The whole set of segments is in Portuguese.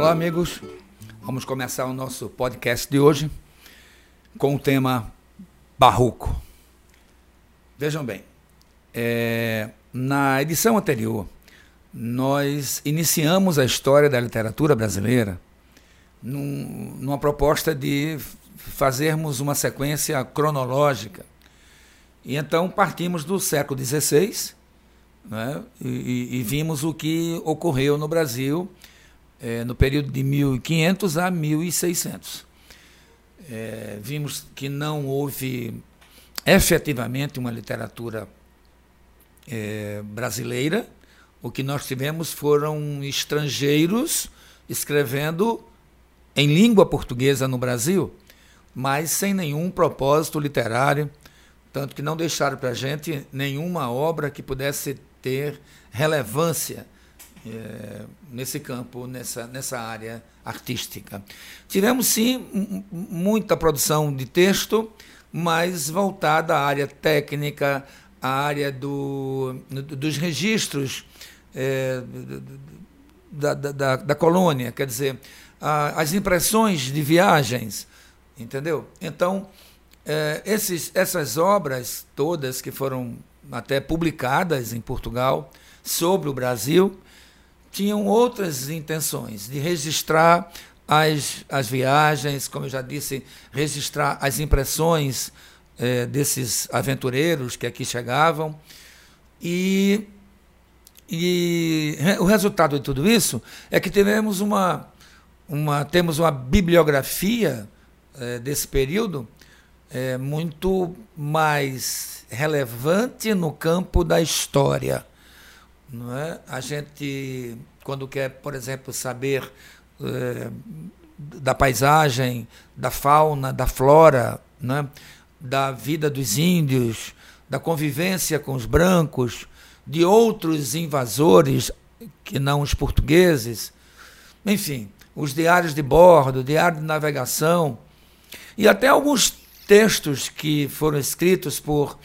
Olá, amigos. Vamos começar o nosso podcast de hoje com o tema Barroco. Vejam bem, é, na edição anterior, nós iniciamos a história da literatura brasileira num, numa proposta de fazermos uma sequência cronológica. E então partimos do século XVI né, e, e, vimos o que ocorreu no Brasil é, no período de 1500 a 1600. É, vimos que não houve efetivamente uma literatura é, brasileira. O que nós tivemos foram estrangeiros escrevendo em língua portuguesa no Brasil, mas sem nenhum propósito literário, tanto que não deixaram para a gente nenhuma obra que pudesse ter relevância é, nesse campo, nessa, nessa área artística. Tivemos, sim, muita produção de texto, mas voltada à área técnica, à área do, dos registros é, da, da, da, colônia, quer dizer, a, as impressões de viagens, entendeu? Então, é, esses, essas obras todas que foram até publicadas em Portugal sobre o Brasil, tinham outras intenções, de registrar as, as viagens, como eu já disse, registrar as impressões é, desses aventureiros que aqui chegavam. E, e o resultado de tudo isso é que tivemos uma, uma, temos uma bibliografia é, desse período é, muito mais relevante no campo da história não é? A gente, quando quer, por exemplo, saber é, da paisagem, da fauna, da flora, né? da vida dos índios, da convivência com os brancos, de outros invasores que não os portugueses, enfim, os diários de bordo, diário de navegação, e até alguns textos que foram escritos por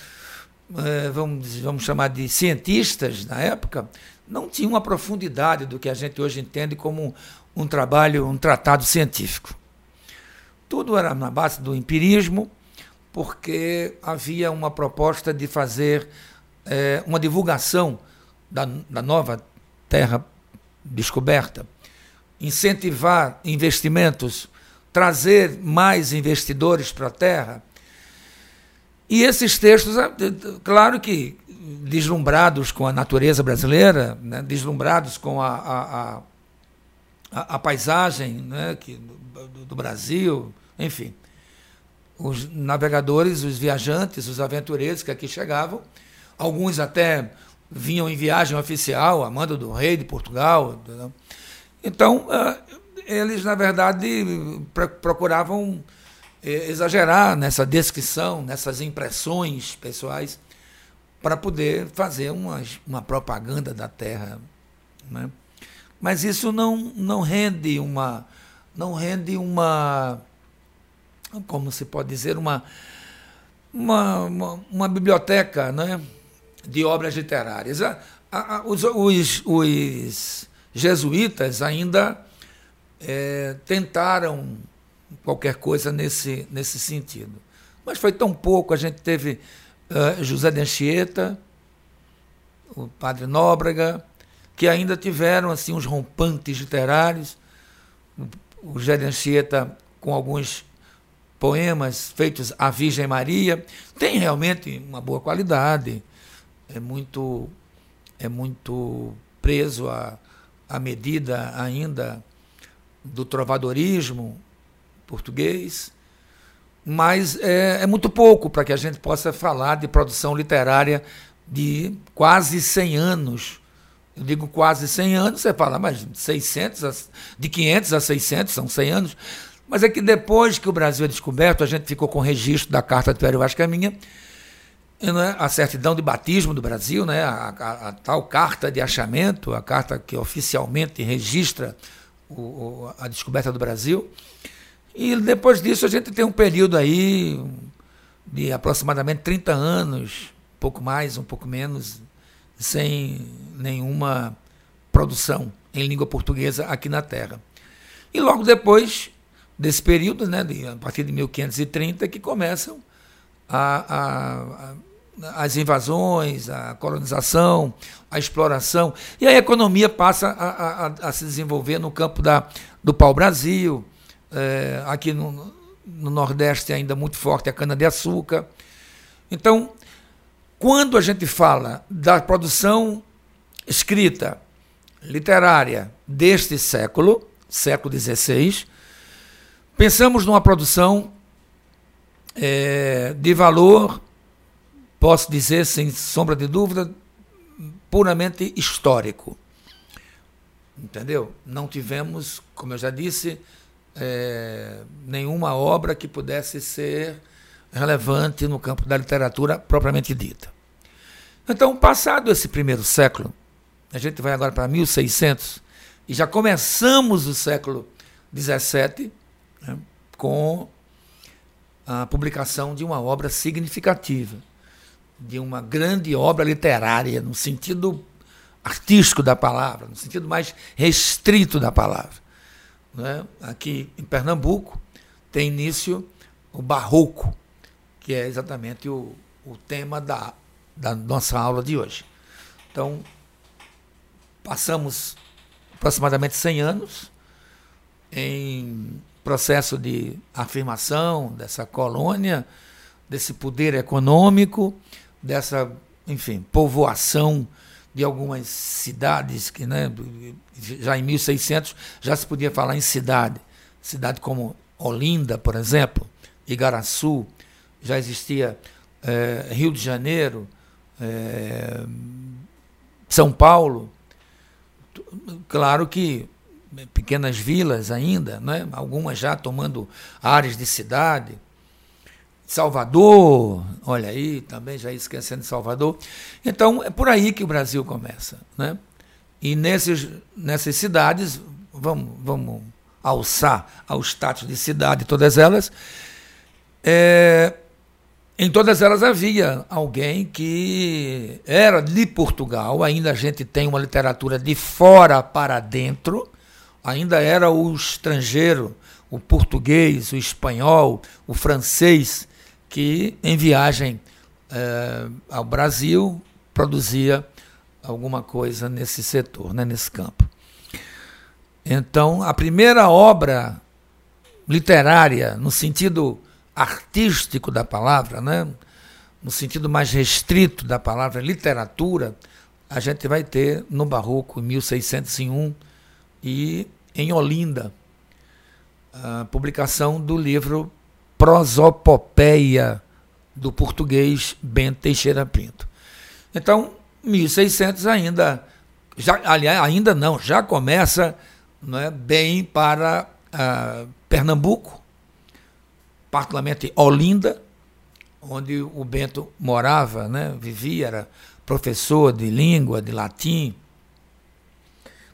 vamos, vamos chamar de cientistas na época, não tinham uma profundidade do que a gente hoje entende como um, um trabalho, um tratado científico. Tudo era na base do empirismo, porque havia uma proposta de fazer é, uma divulgação da, da nova terra descoberta, incentivar investimentos, trazer mais investidores para a terra e esses textos, ah, claro que deslumbrados com a natureza brasileira, né, deslumbrados com a, a, a, a paisagem né, que, do, do, Brasil, enfim. Os navegadores, os viajantes, os aventureiros que aqui chegavam, alguns até vinham em viagem oficial, a mando do rei de Portugal. Então, ah, eles, na verdade, procuravam exagerar nessa descrição, nessas impressões pessoais, para poder fazer uma, uma propaganda da Terra. Né? Mas isso não, não rende uma. Não rende uma. Como se pode dizer, uma, uma, uma, uma biblioteca né? de obras literárias. A, a, os, os, os jesuítas ainda é, tentaram qualquer coisa nesse, nesse sentido. Mas foi tão pouco, a gente teve uh, José de Anchieta, o padre Nóbrega, que ainda tiveram assim uns rompantes literários. O José de Anchieta com alguns poemas feitos à Virgem Maria, tem realmente uma boa qualidade, é muito é muito preso à, à medida ainda do trovadorismo, português, mas é, é muito pouco para que a gente possa falar de produção literária de quase 100 anos. Eu digo quase 100 anos, você fala, mas 600 a, de 500 a 600 são 100 anos. Mas é que depois que o Brasil é descoberto, a gente ficou com o registro da Carta de Pério Vaz Caminha, né, a certidão de batismo do Brasil, né, a, a, a, tal carta de achamento, a carta que oficialmente registra o, a descoberta do Brasil. E depois disso a gente tem um período aí de aproximadamente 30 anos, pouco mais, um pouco menos, sem nenhuma produção em língua portuguesa aqui na Terra. E logo depois desse período, né, de, a partir de 1530, que começam a, a, a, as invasões, a colonização, a exploração. E a economia passa a, se desenvolver no campo da, do pau-brasil, é, aqui no, no Nordeste ainda muito forte a cana-de-açúcar. Então, quando a gente fala da produção escrita, literária deste século, século XVI, pensamos numa produção é, de valor, posso dizer sem sombra de dúvida, puramente histórico. Entendeu? Não tivemos, como eu já disse, é, nenhuma obra que pudesse ser relevante no campo da literatura propriamente dita. Então, passado esse primeiro século, a gente vai agora para 1600 e já começamos o século 17 né, com a publicação de uma obra significativa, de uma grande obra literária, no sentido artístico da palavra, no sentido mais restrito da palavra. Né? Aqui em Pernambuco tem início o Barroco, que é exatamente o, o tema da, da nossa aula de hoje. Então, passamos aproximadamente 100 anos em processo de afirmação dessa colônia, desse poder econômico, dessa, enfim, povoação de algumas cidades que, né, já em 1600 já se podia falar em cidade, cidade como Olinda, por exemplo, Igaraçu, já existia é, Rio de Janeiro, é, São Paulo, claro que pequenas vilas ainda, né? algumas já tomando áreas de cidade. Salvador, olha aí, também já esquecendo de Salvador. Então, é por aí que o Brasil começa. Né? E nesses, nessas cidades, vamos, vamos alçar ao status de cidade todas elas, é, em todas elas havia alguém que era de Portugal, ainda a gente tem uma literatura de fora para dentro, ainda era o estrangeiro, o português, o espanhol, o francês, que em viagem é, ao Brasil produzia alguma coisa nesse setor, né, nesse campo. Então, a primeira obra literária, no sentido artístico da palavra, né, no sentido mais restrito da palavra literatura, a gente vai ter no Barroco, em 1601, e em Olinda, a publicação do livro Prosopopeia, do português Bento Teixeira Pinto. Então, 1600 ainda, já, aliás, ainda não, já começa é, bem para uh, Pernambuco, particularmente Olinda, onde o Bento morava, né, vivia, era professor de língua, de latim,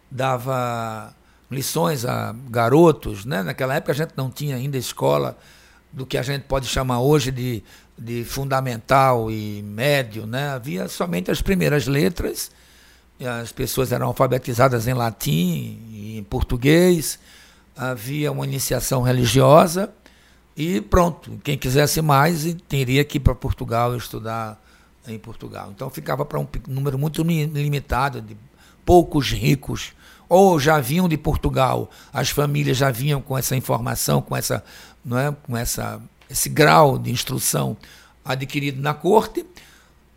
dava lições a garotos, né? Naquela época a gente não tinha ainda escola do que a gente pode chamar hoje de, de fundamental e médio, né? Havia somente as primeiras letras, as pessoas eram alfabetizadas em latim e em português, havia uma iniciação religiosa e pronto, quem quisesse mais teria que ir para Portugal estudar em Portugal. Então ficava para um número muito limitado de poucos ricos ou já vinham de Portugal, as famílias já vinham com essa informação, com essa, não é, com essa esse grau de instrução adquirido na corte,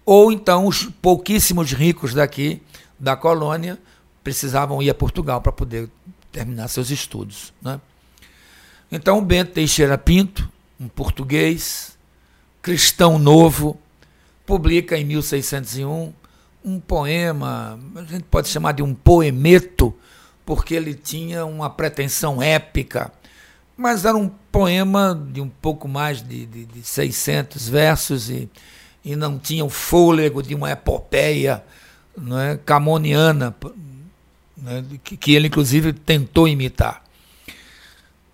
ou então os pouquíssimos ricos daqui da colônia precisavam ir a Portugal para poder terminar seus estudos, né? Então Bento Teixeira Pinto, um português, cristão novo, publica em 1601 um poema, a gente pode chamar de um poemeto, porque ele tinha uma pretensão épica, mas era um poema de um pouco mais de, de, de 600 versos e, e não tinha o fôlego de uma epopeia não é, camoniana, né, que, que ele inclusive tentou imitar.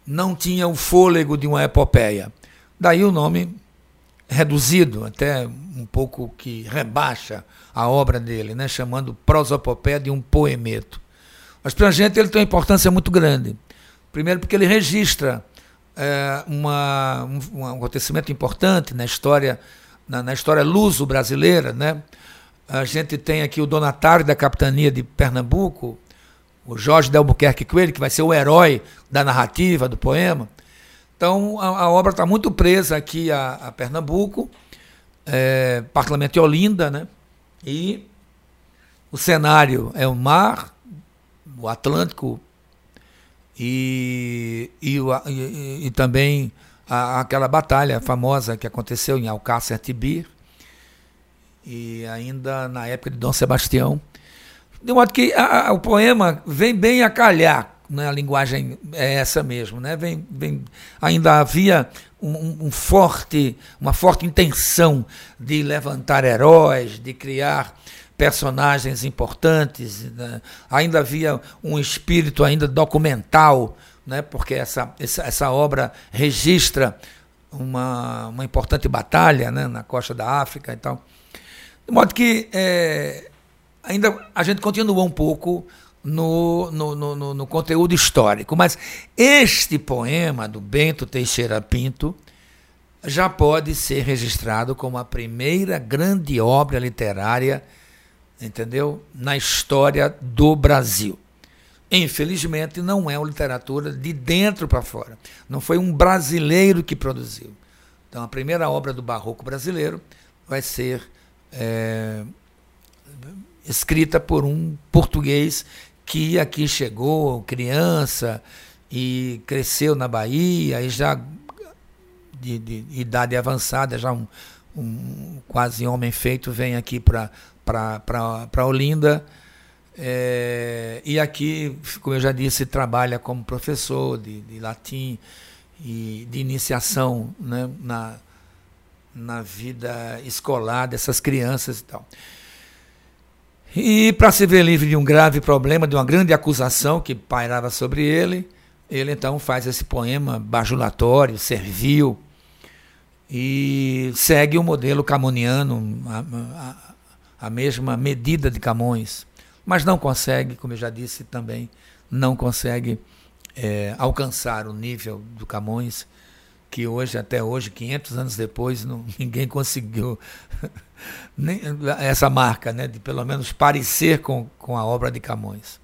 Não tinha o fôlego de uma epopeia. Daí o nome reduzido, até um pouco que rebaixa a obra dele, né, chamando prosopopeia de um poemeto. Mas para a gente ele tem uma importância muito grande, Primeiro, porque ele registra é, uma, um, um, acontecimento importante na história, na, na história luso-brasileira. Né? A gente tem aqui o donatário da capitania de Pernambuco, o Jorge de Albuquerque Coelho, que vai ser o herói da narrativa, do poema. Então, a, a obra está muito presa aqui a, a Pernambuco, é, particularmente Olinda, né? e o cenário é o mar, o Atlântico e, e, e, e também a, aquela batalha famosa que aconteceu em Alcácer Tibir e ainda na época de Dom Sebastião. De modo que a, a, o poema vem bem a calhar, né? a linguagem é essa mesmo. Né? Vem, vem, ainda havia um, um forte, uma forte intenção de levantar heróis, de criar personagens importantes, né? ainda havia um espírito ainda documental, né? porque essa, essa, essa obra registra uma, uma importante batalha né? na costa da África e tal. De modo que é, ainda a gente continua um pouco no, no, no, no, conteúdo histórico. Mas este poema do Bento Teixeira Pinto já pode ser registrado como a primeira grande obra literária entendeu? Na história do Brasil. Infelizmente, não é uma literatura de dentro para fora. Não foi um brasileiro que produziu. Então, a primeira obra do barroco brasileiro vai ser é, escrita por um português que aqui chegou, criança, e cresceu na Bahia, e já de, de idade avançada, já um, um quase homem feito, vem aqui para Olinda. É, e aqui, como eu já disse, trabalha como professor de, de latim e de iniciação né, na, na vida escolar dessas crianças e tal. E para se ver livre de um grave problema, de uma grande acusação que pairava sobre ele, ele então faz esse poema bajulatório, servil, e segue o modelo camoniano, a, a, a mesma medida de Camões, mas não consegue, como eu já disse também, não consegue é, alcançar o nível do Camões, que hoje, até hoje, 500 anos depois, não, ninguém conseguiu nem, essa marca, né, de pelo menos parecer com, com a obra de Camões.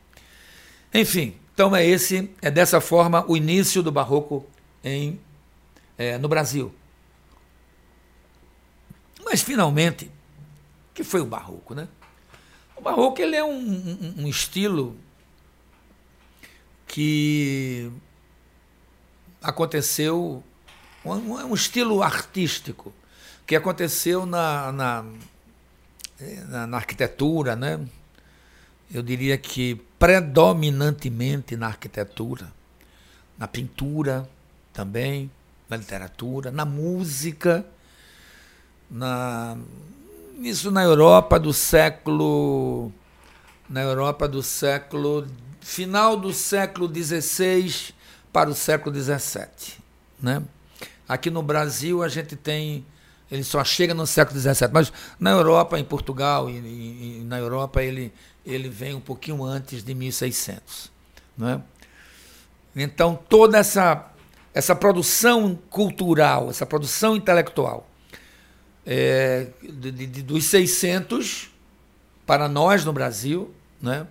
Enfim, então é esse, é dessa forma o início do barroco em, é, no Brasil. Mas finalmente, que foi o barroco, né? O barroco ele é um, um, um estilo que aconteceu, um, um, estilo artístico que aconteceu na, na, na, na arquitetura, né? Eu diria que predominantemente na arquitetura, na pintura também, na literatura, na música, na, isso na Europa do século na Europa do século final do século XVI para o século XVII, né? Aqui no Brasil a gente tem ele só chega no século XVII, mas na Europa, em Portugal e, e, e na Europa ele ele vem um pouquinho antes de 1600, né? Então toda essa essa produção cultural, essa produção intelectual é, de, de, dos 600 para nós no Brasil, né?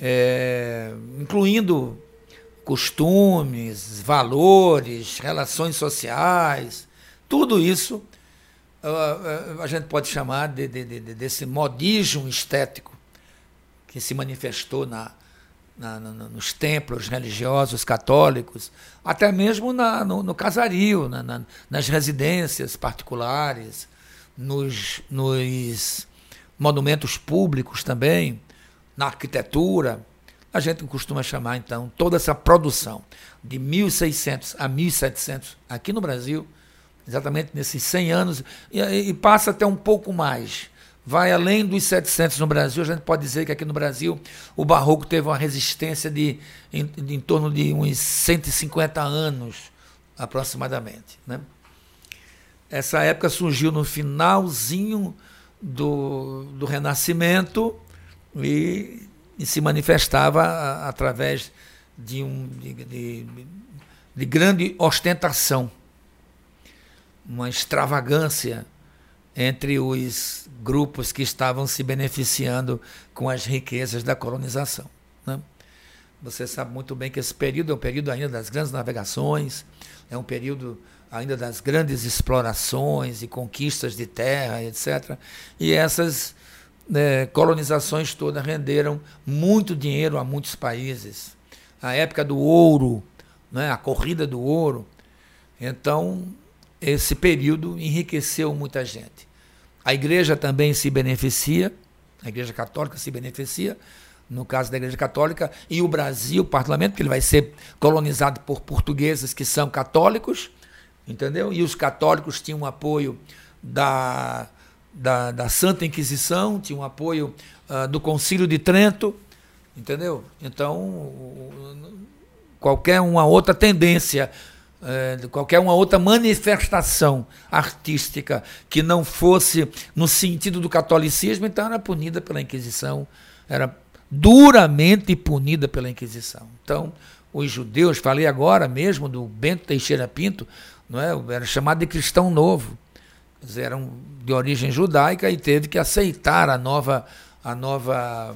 É, incluindo costumes, valores, relações sociais, tudo isso a, a gente pode chamar de, de, de, desse modismo estético que se manifestou na, na, na, nos templos religiosos católicos, até mesmo na, no, no, casario, nas residências particulares, nos, nos monumentos públicos também, na arquitetura. A gente costuma chamar, então, toda essa produção de 1600 a 1700 aqui no Brasil, exatamente nesses 100 anos, e, e passa até um pouco mais vai além dos 700 no Brasil. A gente pode dizer que aqui no Brasil o barroco teve uma resistência de em, de, em torno de uns 150 anos aproximadamente. Né? Essa época surgiu no finalzinho do, do Renascimento e, e se manifestava a, através de, um, de, de, de grande ostentação, uma extravagância entre os grupos que estavam se beneficiando com as riquezas da colonização. Né? Você sabe muito bem que esse período é um período ainda das grandes navegações, é um período ainda das grandes explorações e conquistas de terra, etc. E essas né, colonizações todas renderam muito dinheiro a muitos países. A época do ouro, né, a corrida do ouro. Então, esse período enriqueceu muita gente. A igreja também se beneficia, a igreja católica se beneficia, no caso da igreja católica, e o Brasil, particularmente, porque ele vai ser colonizado por portugueses que são católicos, entendeu? E os católicos tinham apoio da, da, da Santa Inquisição, tinham apoio uh, do Concílio de Trento, entendeu? Então, qualquer uma outra tendência, uh, qualquer uma outra manifestação artística que não fosse no sentido do catolicismo, então era punida pela Inquisição, era duramente punida pela Inquisição. Então, os judeus, falei agora mesmo do Bento Teixeira Pinto, não é? era chamado de cristão novo. Eles eram de origem judaica e teve que aceitar a nova, a nova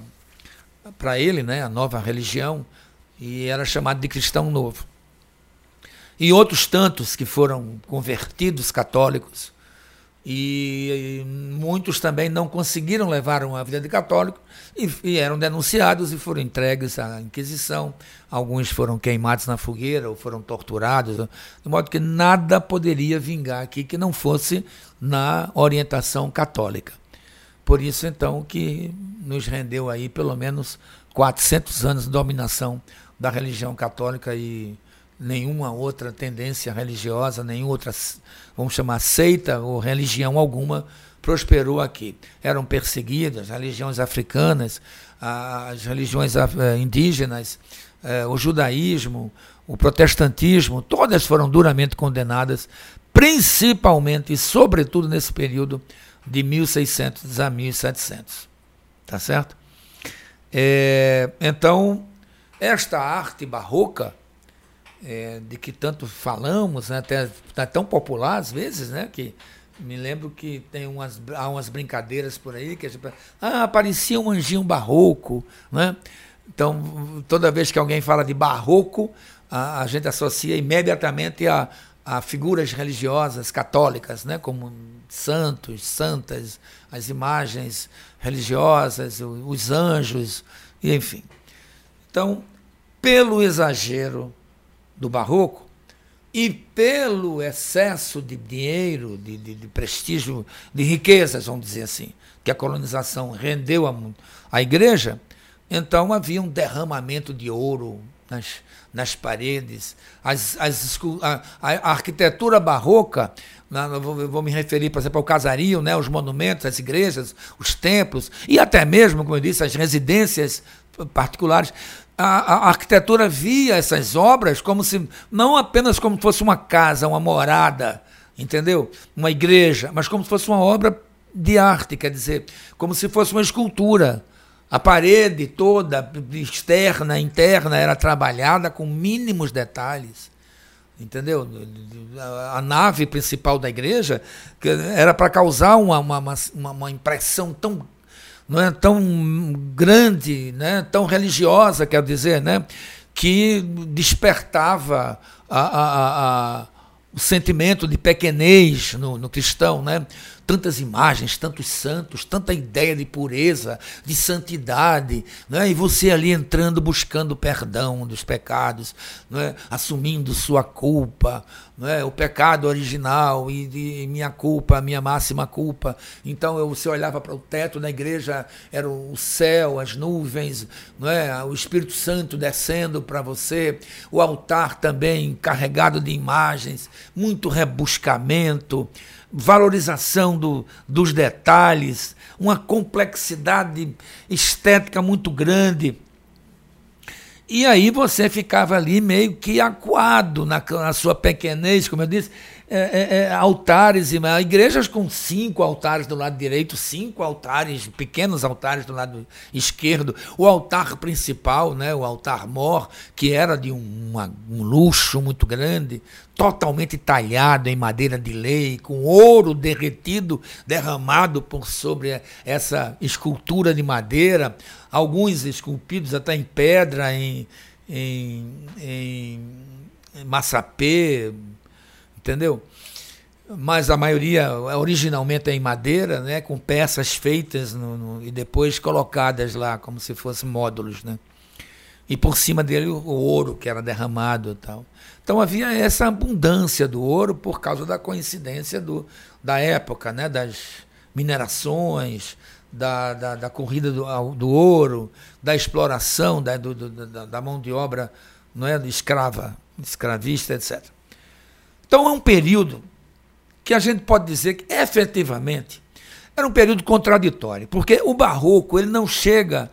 para ele, né, a nova religião, e era chamado de cristão novo. E outros tantos que foram convertidos católicos, e muitos também não conseguiram levar uma vida de católico e, e, eram denunciados e foram entregues à Inquisição. Alguns foram queimados na fogueira ou foram torturados, de modo que nada poderia vingar aqui que não fosse na orientação católica. Por isso, então, que nos rendeu aí pelo menos 400 anos de dominação da religião católica e nenhuma outra tendência religiosa, nenhuma outra, vamos chamar, seita ou religião alguma prosperou aqui. Eram perseguidas, religiões africanas, as religiões eh, indígenas, eh, o judaísmo, o protestantismo, todas foram duramente condenadas, principalmente e sobretudo nesse período de 1600 a 1700. Tá certo? É, então, esta arte barroca, é, de que tanto falamos, né, até tá tão popular às vezes, né, que me lembro que tem umas, há umas brincadeiras por aí que a gente, ah, parecia um anjinho barroco, né? Então, toda vez que alguém fala de barroco, a, a gente associa imediatamente a, a figuras religiosas católicas, né, como santos, santas, as imagens religiosas, os anjos, enfim. Então, pelo exagero do barroco e pelo excesso de dinheiro, de, de, de prestígio, de riquezas, vamos dizer assim, que a colonização rendeu a, a igreja, então havia um derramamento de ouro nas, nas paredes, as, as, a, a arquitetura barroca, vou, vou, me referir, por exemplo, ao casario, né, os monumentos, as igrejas, os templos, e até mesmo, como eu disse, as residências particulares, a, a, arquitetura via essas obras como se não apenas como fosse uma casa, uma morada, entendeu? Uma igreja, mas como se fosse uma obra de arte, quer dizer, como se fosse uma escultura. A parede toda, externa, interna, era trabalhada com mínimos detalhes. Entendeu? A, nave principal da igreja era para causar uma, uma, uma, uma impressão tão não é tão grande, né, tão religiosa, quero dizer, né, que despertava a, a, a, o sentimento de pequenez no, no cristão, né? tantas imagens, tantos santos, tanta ideia de pureza, de santidade, né? e você ali entrando buscando perdão dos pecados, né? assumindo sua culpa, né? o pecado original e, de, minha culpa, minha máxima culpa. Então eu, você olhava para o teto da igreja, era o céu, as nuvens, né? o Espírito Santo descendo para você, o altar também carregado de imagens, muito rebuscamento valorização do, dos detalhes, uma complexidade estética muito grande. E aí você ficava ali meio que acuado na, na sua pequenez, como eu disse, é, é, é, altares, igrejas com cinco altares do lado direito, cinco altares, pequenos altares do lado esquerdo, o altar principal, né, o altar mor, que era de um, uma, um luxo muito grande, totalmente talhado em madeira de lei, com ouro derretido, derramado por sobre essa escultura de madeira, alguns esculpidos até em pedra, em, em, em, maçapê, entendeu? Mas a maioria originalmente é em madeira, né, com peças feitas no, no, e depois colocadas lá como se fossem módulos, né? E por cima dele o ouro que era derramado e tal. Então havia essa abundância do ouro por causa da coincidência do, da época, né, das minerações, da, da, da corrida do, do, ouro, da exploração da, do, da, da mão de obra não é, escrava, escravista, etc. Então é um período que a gente pode dizer que efetivamente era um período contraditório, porque o barroco ele não chega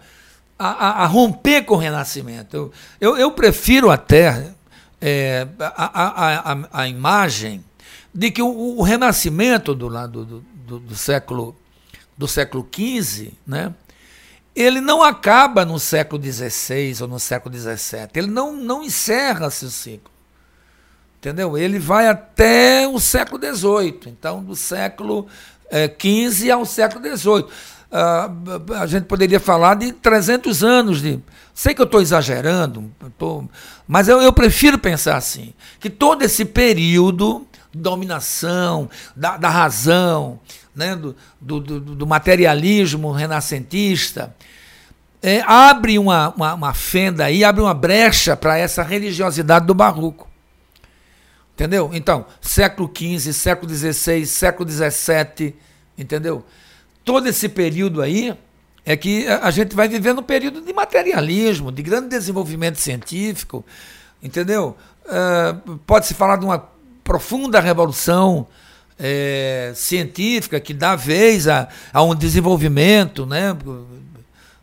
a, a, a romper com o renascimento. Eu, eu, eu prefiro até é, a, a, a, imagem de que o, o renascimento do, do, do, do, século do século XV, né, ele não acaba no século XVI ou no século XVII. Ele não, não encerra esse ciclo. Entendeu? Ele vai até o século XVIII, então do século XV eh, ao século XVIII. Uh, a gente poderia falar de 300 anos de. Sei que eu estou exagerando, tô, mas eu, eu, prefiro pensar assim: que todo esse período de dominação, da, da razão, né, do, do, do, do materialismo renascentista, é, abre uma, uma, uma fenda aí, abre uma brecha para essa religiosidade do barroco. Entendeu? Então, século XV, século XVI, século XVII, entendeu? Todo esse período aí é que a gente vai vivendo um período de materialismo, de grande desenvolvimento científico, entendeu? Uh, Pode-se falar de uma profunda revolução é, científica que dá vez a, a um desenvolvimento né,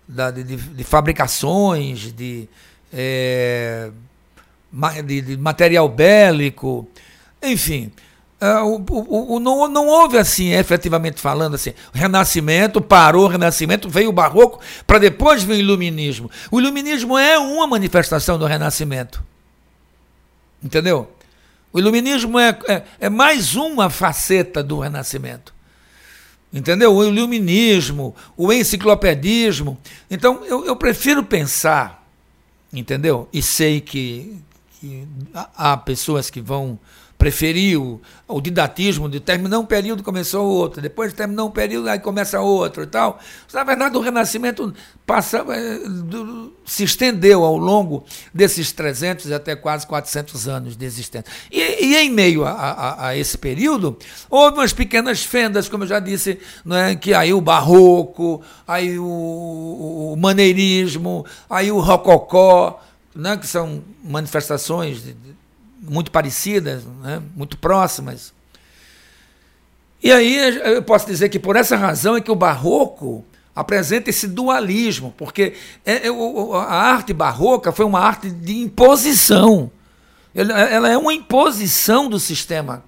da, de, de, fabricações, de, é, de, de material bélico, enfim. Uh, o, o, o, não, não houve assim, efetivamente falando assim, Renascimento parou, o Renascimento veio o Barroco, para depois vir o Iluminismo. O Iluminismo é uma manifestação do Renascimento. Entendeu? O Iluminismo é, é, é mais uma faceta do Renascimento. Entendeu? O iluminismo, o enciclopedismo. Então, eu, eu prefiro pensar, entendeu? E sei que, há pessoas que vão preferir o, o didatismo de terminar um período, começou outro, depois de terminar um período, aí começa outro e tal. Na verdade, o Renascimento passa, é, se estendeu ao longo desses 300 até quase 400 anos de existência. E, e em meio a, a, a, esse período, houve umas pequenas fendas, como eu já disse, né, que aí o barroco, aí o, o maneirismo, aí o rococó, né, que são manifestações de, muito parecidas, né? muito próximas. E aí eu posso dizer que por essa razão é que o barroco apresenta esse dualismo, porque é, é, a arte barroca foi uma arte de imposição. Ela é uma imposição do sistema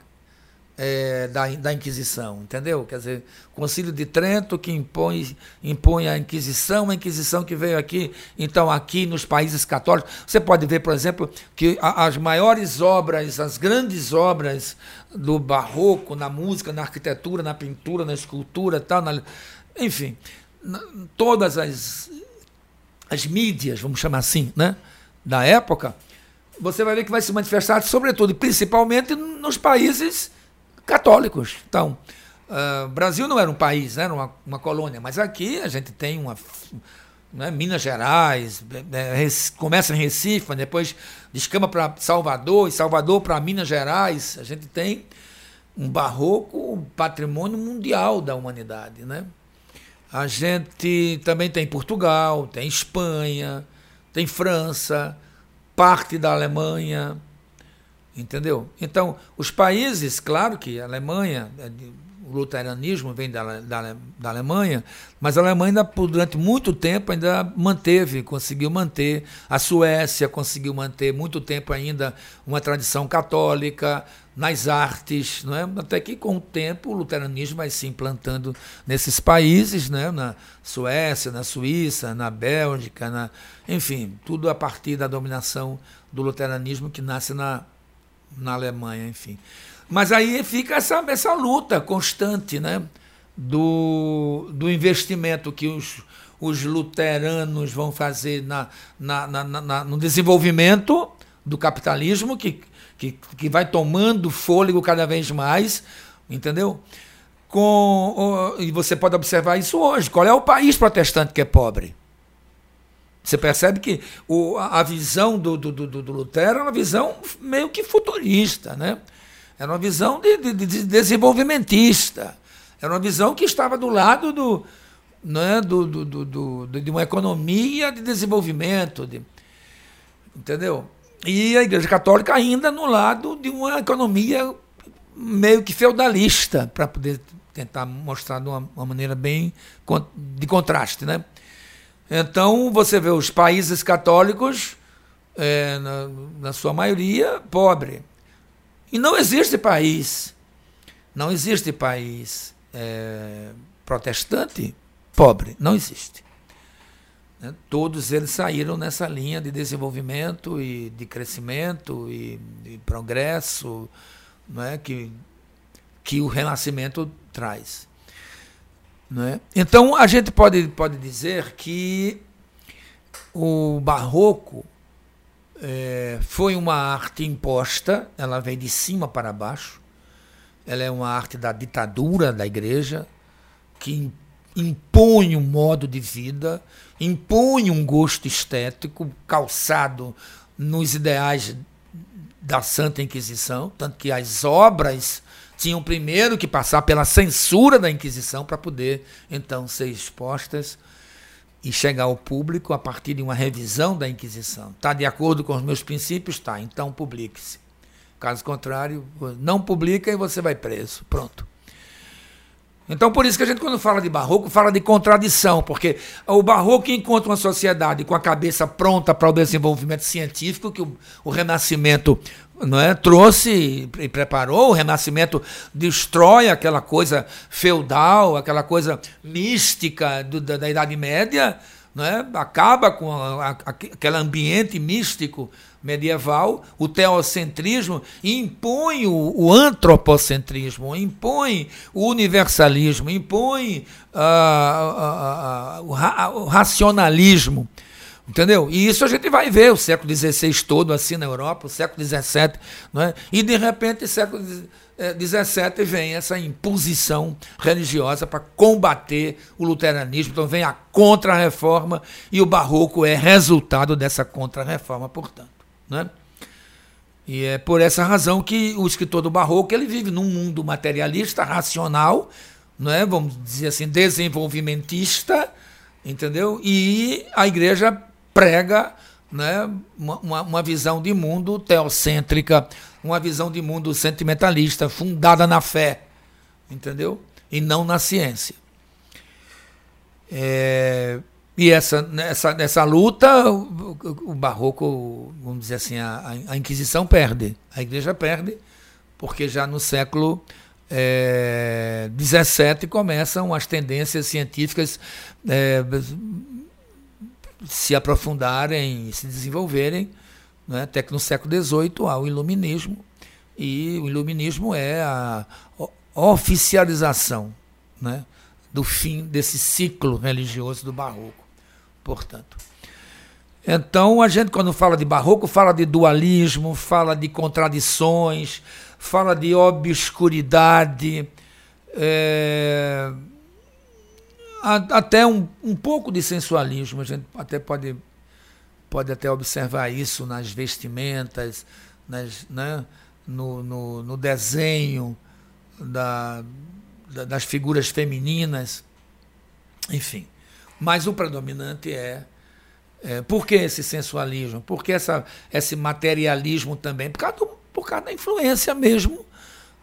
é, da, da Inquisição, entendeu? Quer dizer, o Concílio de Trento que impõe, impõe a Inquisição, a Inquisição que veio aqui, então aqui nos países católicos. Você pode ver, por exemplo, que as maiores obras, as grandes obras do barroco, na música, na arquitetura, na pintura, na escultura, tal, na, enfim, todas as, as mídias, vamos chamar assim, né, da época, você vai ver que vai se manifestar, sobretudo e principalmente nos países católicos. Então, uh, Brasil não era um país, né, era uma, uma colônia, mas aqui a gente tem uma. Né, Minas Gerais, é, começa em Recife, depois descamba para Salvador, e Salvador para Minas Gerais. A gente tem um barroco, patrimônio mundial da humanidade. Né? A gente também tem Portugal, tem Espanha, tem França, parte da Alemanha, Entendeu? Então, os países, claro que a Alemanha, é o luteranismo vem da, da, da Alemanha, mas a Alemanha ainda, durante muito tempo ainda manteve, conseguiu manter, a Suécia conseguiu manter muito tempo ainda uma tradição católica nas artes, não é? até que com o tempo o luteranismo vai se implantando nesses países, né? na Suécia, na Suíça, na Bélgica, na, enfim, tudo a partir da dominação do luteranismo que nasce na, na Alemanha, enfim. Mas aí fica essa, essa luta constante né, do, do investimento que os, os luteranos vão fazer na, na, na, na, no desenvolvimento do capitalismo, que, que, que vai tomando fôlego cada vez mais, entendeu? Com, e você pode observar isso hoje. Qual é o país protestante que é pobre? Você percebe que o, a visão do, do, do, do Lutero é uma visão meio que futurista, né? Era uma visão de, de, de desenvolvimentista. Era uma visão que estava do lado do, né, do, do, do, de uma economia de desenvolvimento. De, entendeu? E a Igreja Católica ainda no lado de uma economia meio que feudalista, para poder tentar mostrar de uma, uma, maneira bem de contraste. Né? Então, você vê os países católicos, é, na, na sua maioria, pobre. E não existe país, não existe país é, protestante pobre, não existe. Né? Todos eles saíram nessa linha de desenvolvimento e de crescimento e de progresso não é? que, que o Renascimento traz. Não é? Então a gente pode, pode dizer que o Barroco é, foi uma arte imposta, ela vem de cima para baixo. Ela é uma arte da ditadura da igreja, que impõe um modo de vida, impõe um gosto estético calçado nos ideais da Santa Inquisição, tanto que as obras tinham primeiro que passar pela censura da Inquisição para poder então ser expostas e chegar ao público a partir de uma revisão da Inquisição. Está de acordo com os meus princípios? Está, então publique-se. Caso contrário, não publica e você vai preso. Pronto. Então, por isso que a gente, quando fala de barroco, fala de contradição, porque o barroco encontra uma sociedade com a cabeça pronta para o desenvolvimento científico, que o, o Renascimento não é, trouxe e preparou, o Renascimento destrói aquela coisa feudal, aquela coisa mística do, da, da, Idade Média, é, acaba com a, a, aquele ambiente místico medieval, o teocentrismo impõe o, o antropocentrismo, impõe o universalismo, impõe uh, uh, uh, o, racionalismo. Entendeu? E isso a gente vai ver o século XVI todo assim na Europa, o século XVII, não é? e de repente o século XVII vem essa imposição religiosa para combater o luteranismo, então vem a contra-reforma e o barroco é resultado dessa contra-reforma, portanto. Né? E é por essa razão que o escritor do barroco ele vive num mundo materialista, racional, não é? vamos dizer assim, desenvolvimentista, entendeu? E a igreja prega né, uma, uma visão de mundo teocêntrica, uma visão de mundo sentimentalista, fundada na fé, entendeu? E não na ciência. É, e essa, nessa, nessa luta, o, o, barroco, vamos dizer assim, a, a, Inquisição perde, a igreja perde, porque já no século é, 17 começam as tendências científicas é, se aprofundarem, se desenvolverem, né? até que no século XVIII há o iluminismo, e o iluminismo é a oficialização né? do fim desse ciclo religioso do barroco portanto. Então, a gente, quando fala de barroco, fala de dualismo, fala de contradições, fala de obscuridade, é, até um, um pouco de sensualismo. A gente até pode, pode até observar isso nas vestimentas, nas, né, no, no, no desenho da, da, das figuras femininas, enfim. Mas o predominante é, é por que esse sensualismo? Por que essa, esse materialismo também? Por causa, do, por causa da influência mesmo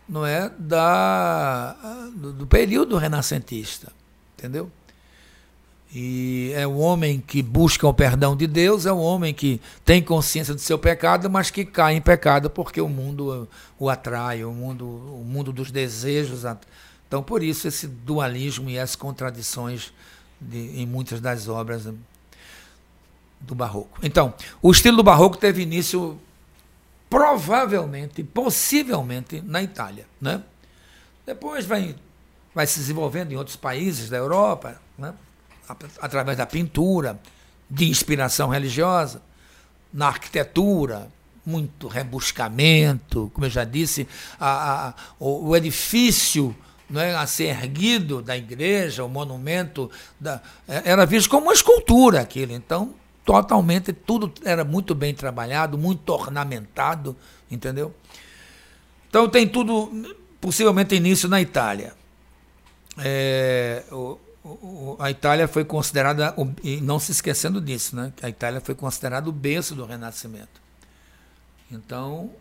não é da do, do período renascentista, entendeu? E é o homem que busca o perdão de Deus, é o homem que tem consciência do seu pecado, mas que cai em pecado porque o mundo o atrai, o mundo, o mundo dos desejos. Então, por isso, esse dualismo e as contradições de, em muitas das obras do Barroco. Então, o estilo do Barroco teve início provavelmente, possivelmente, na Itália. Né? Depois vai, vai se desenvolvendo em outros países da Europa. Né? através da pintura, de inspiração religiosa, na arquitetura, muito rebuscamento, como eu já disse, a, a, o, o, edifício não é, a ser erguido da igreja, o monumento, da, é, era visto como uma escultura aquilo. Então, totalmente, tudo era muito bem trabalhado, muito ornamentado, entendeu? Então, tem tudo, possivelmente, início na Itália. É, o, a Itália foi considerada, e não se esquecendo disso, né? a Itália foi considerada o berço do Renascimento. Então,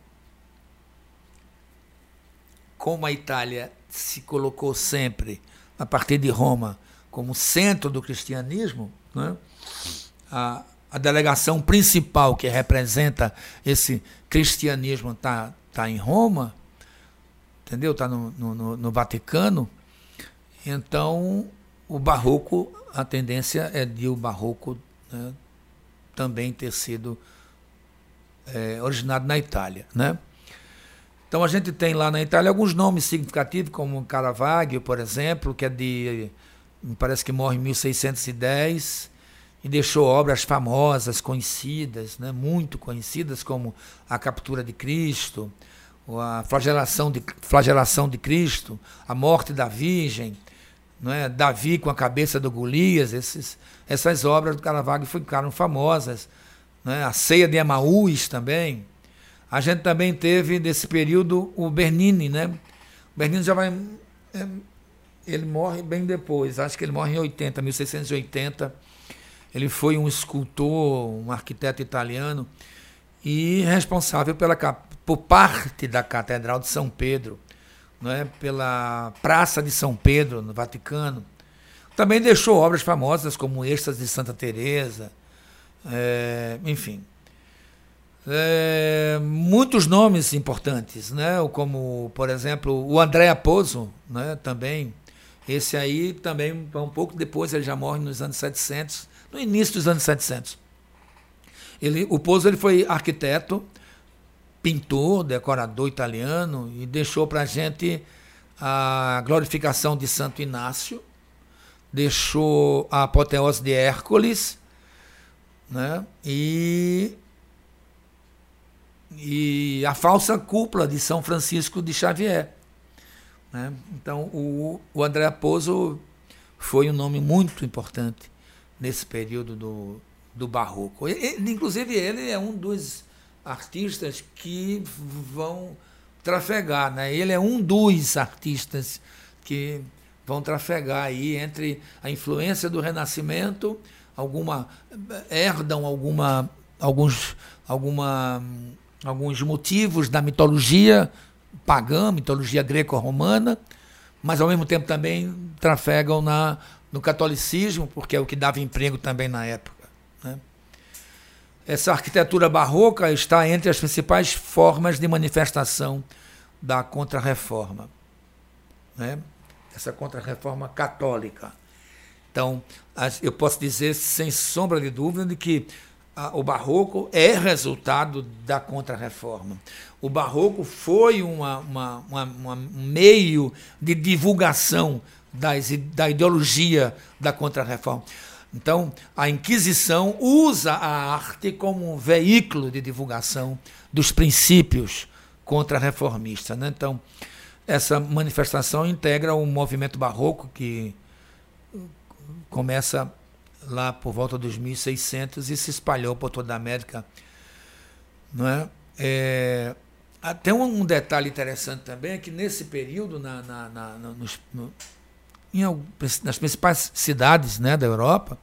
como a Itália se colocou sempre, a partir de Roma, como centro do cristianismo, né? a, a delegação principal que representa esse cristianismo está tá em Roma, entendeu? Está no, no, no Vaticano. Então, o barroco, a tendência é de o barroco né, também ter sido é, originado na Itália. Né? Então a gente tem lá na Itália alguns nomes significativos, como Caravaggio, por exemplo, que é de. me parece que morre em 1610 e deixou obras famosas, conhecidas, né, muito conhecidas, como A Captura de Cristo, a Flagelação de, Flagelação de Cristo, A Morte da Virgem, não é? Davi com a cabeça do Golias, esses, essas obras do Caravaggio ficaram famosas. Não é? A ceia de Emaús também. A gente também teve, nesse período, o Bernini. Né? O Bernini já vai. É, ele morre bem depois, acho que ele morre em 80, 1680. Ele foi um escultor, um arquiteto italiano e responsável pela, por parte da Catedral de São Pedro é, pela Praça de São Pedro, no Vaticano. Também deixou obras famosas como Êxtase de Santa Teresa, é, enfim. É, muitos nomes importantes, né? como, por exemplo, o André Pozzo, né? também. Esse aí também, um pouco depois, ele já morre nos anos 700, no início dos anos 700. Ele, o Pozzo ele foi arquiteto, pintor, decorador italiano, e deixou para a gente a glorificação de Santo Inácio, deixou a apoteose de Hércules, né? e, e a falsa cúpula de São Francisco de Xavier. Né? Então, o, o André Pozzo foi um nome muito importante nesse período do, do Barroco. Ele, inclusive, ele é um dos artistas que vão trafegar, né? Ele é um dos artistas que vão trafegar aí entre a influência do Renascimento, alguma herdam alguma alguns alguma alguns motivos da mitologia pagã, mitologia greco-romana, mas ao mesmo tempo também trafegam na no catolicismo, porque é o que dava emprego também na época. Né? Essa arquitetura barroca está entre as principais formas de manifestação da contrarreforma. Né? Essa contrarreforma católica. Então, eu posso dizer, sem sombra de dúvida, que o barroco é resultado da contrarreforma. O barroco foi uma, uma, uma, um meio de divulgação das, da ideologia da contrarreforma. Então, a Inquisição usa a arte como um veículo de divulgação dos princípios contra-reformistas. Né? Então, essa manifestação integra um movimento barroco que começa lá por volta dos 1600 e se espalhou por toda a América. Não é? É, tem um detalhe interessante também, é que nesse período, na, na, na nos, no, em, nas principais cidades né, da Europa,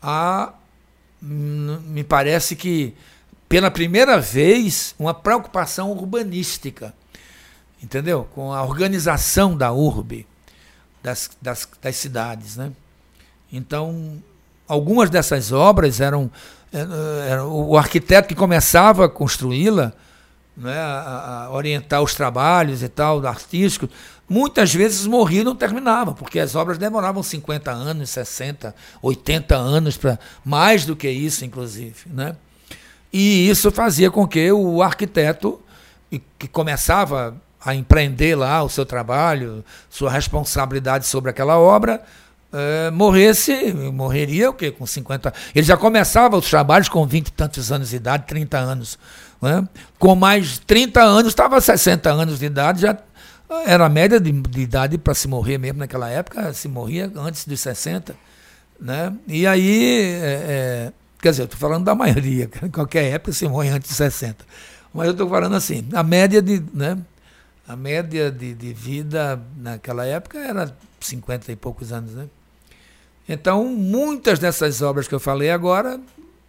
há, me parece que, pela primeira vez, uma preocupação urbanística. entendeu? Com a organização da urbe, das, das, das cidades. Né? Então, algumas dessas obras eram. Eh, era o arquiteto que começava a construí-la, né, a, a, orientar os trabalhos e tal, artísticos, muitas vezes morria e não terminava, porque as obras demoravam 50 anos, 60, 80 anos, para mais do que isso, inclusive. Né? E isso fazia com que o arquiteto, que começava a empreender lá o seu trabalho, sua responsabilidade sobre aquela obra, é, morresse, morreria o quê? Com 50 Ele já começava os trabalhos com 20 e tantos anos de idade, 30 anos. Né? Com mais 30 anos, estava 60 anos de idade, já era a média de, de idade para se morrer mesmo naquela época, se morria antes dos 60. Né? E aí, é, é, quer dizer, estou falando da maioria, em qualquer época se morre antes de 60. Mas eu estou falando assim, a média de. Né? A média de, de vida naquela época era 50 e poucos anos, né? Então, muitas dessas obras que eu falei agora,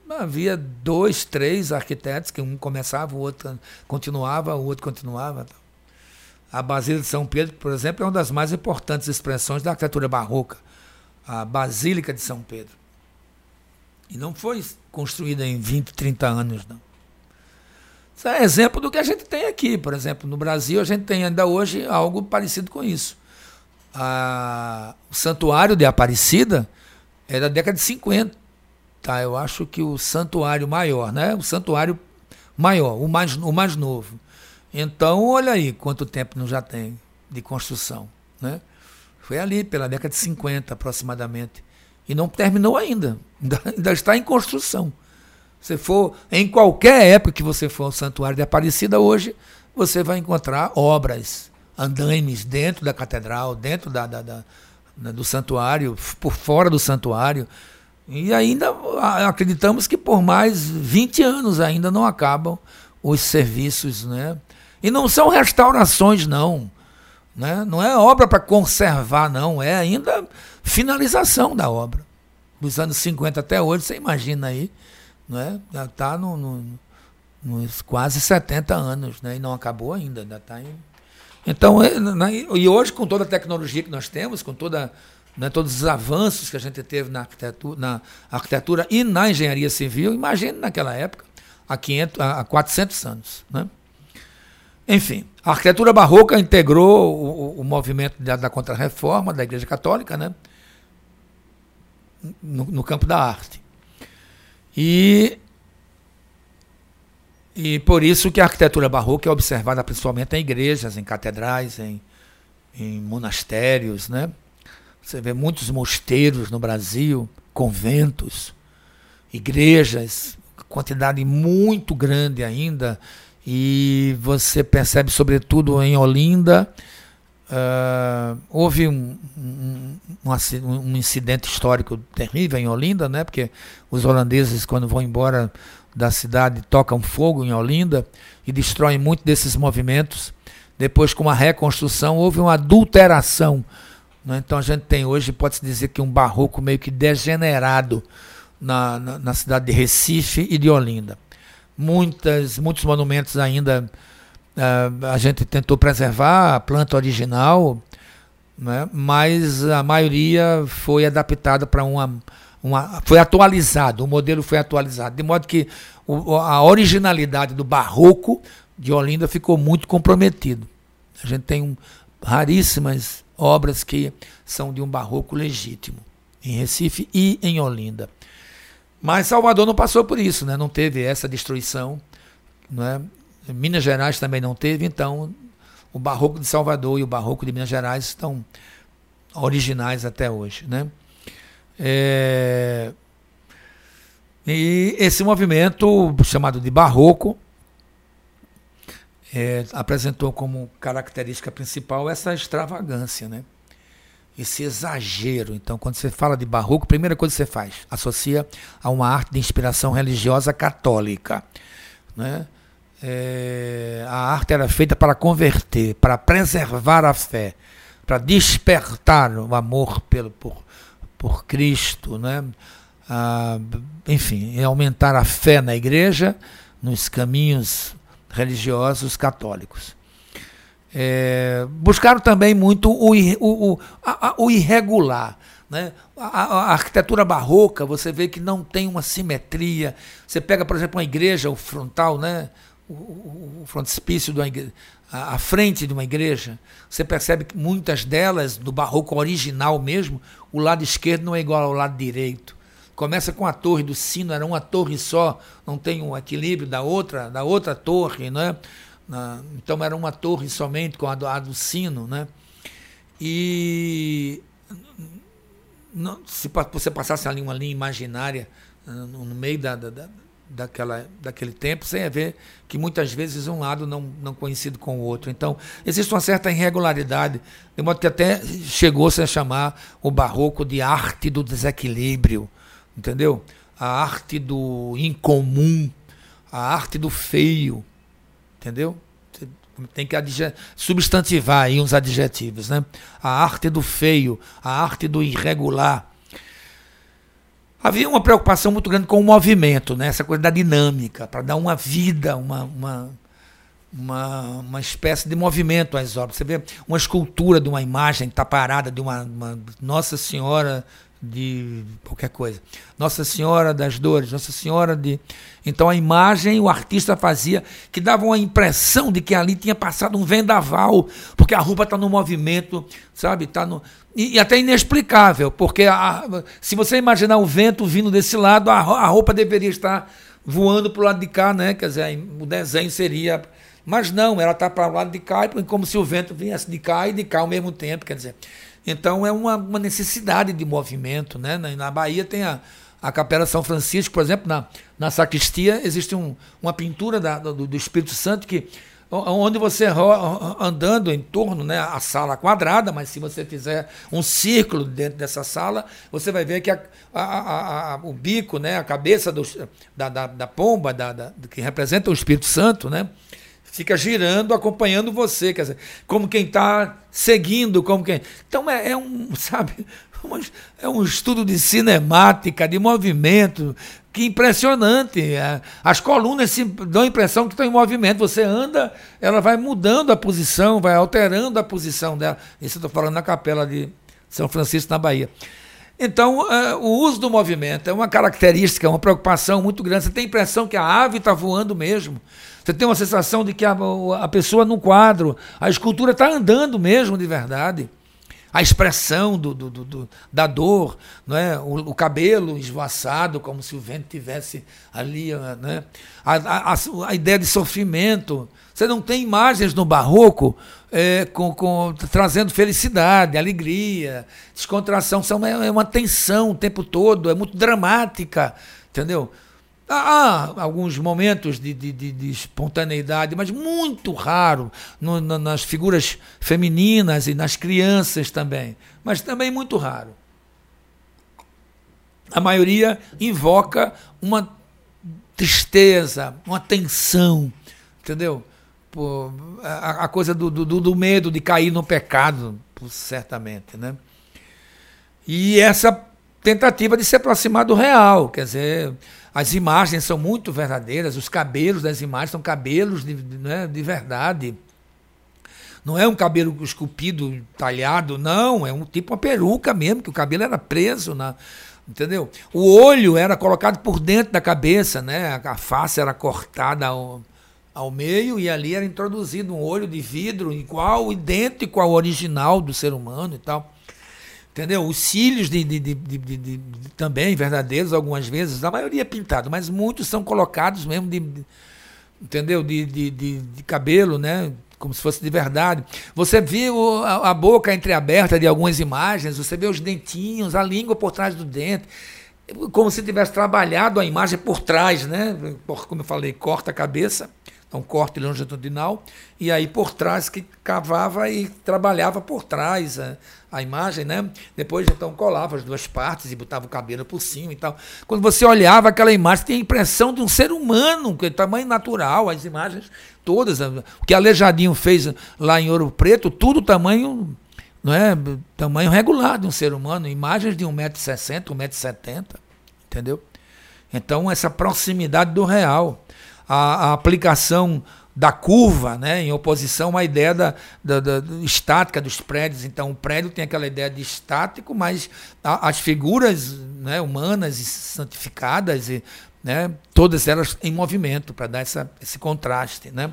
havia dois, três arquitetos, que um começava, o outro continuava, o outro continuava. A Basílica de São Pedro, por exemplo, é uma das mais importantes expressões da arquitetura barroca, a Basílica de São Pedro. E não foi construída em 20, 30 anos, não. Isso é exemplo do que a gente tem aqui. Por exemplo, no Brasil, a gente tem ainda hoje algo parecido com isso a, o santuário de Aparecida é da década de 50. Tá? Eu acho que o santuário maior, né? O santuário maior, o mais, o mais novo. Então, olha aí quanto tempo não já tem de construção. Né? Foi ali, pela década de 50 aproximadamente. E não terminou ainda. Ainda, ainda está em construção. Se for em qualquer época que você for ao Santuário de Aparecida hoje, você vai encontrar obras andaimes dentro da catedral, dentro da, da, da, do santuário, por fora do santuário. E ainda acreditamos que por mais 20 anos ainda não acabam os serviços. Né? E não são restaurações, não. Né? Não é obra para conservar, não. É ainda finalização da obra. Dos anos 50 até hoje, você imagina aí. Né? Já está no, no, nos quase 70 anos, né? e não acabou ainda, ainda está em então, é, e hoje, com toda a tecnologia que nós temos, com toda, né, todos os avanços que a gente teve na arquitetura, na arquitetura e na engenharia civil, imagine naquela época, há, 500, há 400 anos. Né? Enfim, a arquitetura barroca integrou o, o movimento da, da Contra-Reforma da Igreja Católica né? no, no campo da arte. E e por isso que a arquitetura barroca é observada principalmente em igrejas, em catedrais, em, em monastérios, né? Você vê muitos mosteiros no Brasil, conventos, igrejas, quantidade muito grande ainda, e você percebe, sobretudo em Olinda, uh, houve um, um, um, um, incidente histórico terrível em Olinda, né? porque os holandeses, quando vão embora da cidade tocam fogo em Olinda e destroem muito desses movimentos. Depois, com a reconstrução, houve uma adulteração. Né? Então, a gente tem hoje, pode-se dizer que um barroco meio que degenerado na, na, na, cidade de Recife e de Olinda. Muitas, muitos monumentos ainda uh, a gente tentou preservar, a planta original, né? mas a maioria foi adaptada para uma uma, foi atualizado, o modelo foi atualizado, de modo que o, a originalidade do barroco de Olinda ficou muito comprometido. A gente tem um, raríssimas obras que são de um barroco legítimo, em Recife e em Olinda. Mas Salvador não passou por isso, né? não teve essa destruição. Né? Minas Gerais também não teve, então o barroco de Salvador e o barroco de Minas Gerais estão originais até hoje. Né? É... E esse movimento, chamado de barroco, é, apresentou como característica principal essa extravagância, né? esse exagero. Então, quando você fala de barroco, a primeira coisa que você faz, associa a uma arte de inspiração religiosa católica. Né? É, a arte era feita para converter, para preservar a fé, para despertar o amor pelo, por, por Cristo, né? Ah, enfim, aumentar a fé na igreja, nos caminhos religiosos católicos. É, buscaram também muito o, o, o, a, o irregular. Né? A, a, a, arquitetura barroca, você vê que não tem uma simetria. Você pega, por exemplo, uma igreja, o frontal, né? O, o frontispício uma igreja, a, a frente de uma igreja, você percebe que muitas delas, do barroco original mesmo, o lado esquerdo não é igual ao lado direito. Começa com a torre do sino, era uma torre só, não tem um equilíbrio da outra, da outra torre, né? então era uma torre somente com a do, a do sino, né? E não, se você passasse ali uma linha imaginária ah, no, meio da, da, daquela, daquele tempo, você ia ver que muitas vezes um lado não, não coincide com o outro. Então, existe uma certa irregularidade, de modo que até chegou-se a chamar o barroco de arte do desequilíbrio, entendeu? A arte do incomum, a arte do feio, entendeu? tem que substantivar aí uns adjetivos, né? A arte do feio, a arte do irregular. Havia uma preocupação muito grande com o movimento, né? essa coisa da dinâmica, para dar uma vida, uma, uma, uma, uma espécie de movimento às obras. Você vê uma escultura de uma imagem que está parada, de uma, uma Nossa Senhora de qualquer coisa. Nossa Senhora das Dores, Nossa Senhora de. Então a imagem o artista fazia que dava uma impressão de que ali tinha passado um vendaval, porque a roupa está no movimento, sabe? Tá no... E, e até inexplicável, porque a, se você imaginar o vento vindo desse lado, a, a roupa deveria estar voando para o lado de cá, né? Quer dizer, o desenho seria. Mas não, ela está para o lado de cá, como se o vento viesse de cá e de cá ao mesmo tempo. Quer dizer, então é uma, uma necessidade de movimento. Né? Na, na Bahia tem a, a Capela São Francisco, por exemplo, na, na sacristia existe um, uma pintura da, do, do, Espírito Santo que onde você andando em torno, né, a sala quadrada, mas se você fizer um círculo dentro dessa sala, você vai ver que a, a, a, o bico, né, a cabeça do, da, da, da pomba, da, da, que representa o Espírito Santo, né, fica girando, acompanhando você, quer dizer, como quem está seguindo, como quem. Então é, é um, sabe, é um estudo de cinemática, de movimento, que impressionante. É, as colunas se dão a impressão que estão em movimento. Você anda, ela vai mudando a posição, vai alterando a posição dela. Isso eu estou falando na capela de São Francisco, na Bahia. Então, é, o uso do movimento é uma característica, uma preocupação muito grande. Você tem a impressão que a ave está voando mesmo. Você tem uma sensação de que a, a pessoa no quadro, a escultura está andando mesmo de verdade. A expressão do, do, do, da dor, não é? o, o cabelo esvoaçado, como se o vento tivesse ali. Né? A, a, a, ideia de sofrimento. Você não tem imagens no barroco é, com, com, trazendo felicidade, alegria, descontração. São, é, é uma tensão o tempo todo, é muito dramática, entendeu? Há alguns momentos de, de, de, de espontaneidade, mas muito raro no, no, nas figuras femininas e nas crianças também, mas também muito raro. A maioria invoca uma tristeza, uma tensão, entendeu? Por, a, a, coisa do, do, do medo de cair no pecado, certamente, né? E essa tentativa de se aproximar do real, quer dizer, as imagens são muito verdadeiras, os cabelos das imagens são cabelos de, né, de verdade. Não é um cabelo esculpido, talhado, não, é um tipo uma peruca mesmo, que o cabelo era preso na, entendeu? O olho era colocado por dentro da cabeça, né? A face era cortada ao, ao meio e ali era introduzido um olho de vidro igual, idêntico ao original do ser humano e tal. Entendeu? Os cílios de, de, de, também verdadeiros, algumas vezes, a maioria é pintado, mas muitos são colocados mesmo de, entendeu? De, de, cabelo, né? Como se fosse de verdade. Você vê a, a, boca entreaberta de algumas imagens, você vê os dentinhos, a língua por trás do dente. Como se tivesse trabalhado a imagem por trás, né? Como eu falei, corta a cabeça um corte longitudinal, e aí por trás que cavava e trabalhava por trás a, a imagem, né? Depois então colava as duas partes e botava o cabelo por cima e tal. Quando você olhava aquela imagem, tinha a impressão de um ser humano, que é tamanho natural, as imagens todas. O que Aleijadinho fez lá em Ouro Preto, tudo tamanho, não é? Tamanho regular de um ser humano, imagens de 1,60m, 1,70m, entendeu? Então, essa proximidade do real a, a aplicação da curva, né, em oposição à ideia da, da, da, estática dos prédios. Então, o prédio tem aquela ideia de estático, mas a, as figuras né, humanas e santificadas, e, né, todas elas em movimento, para dar essa, esse contraste. Né.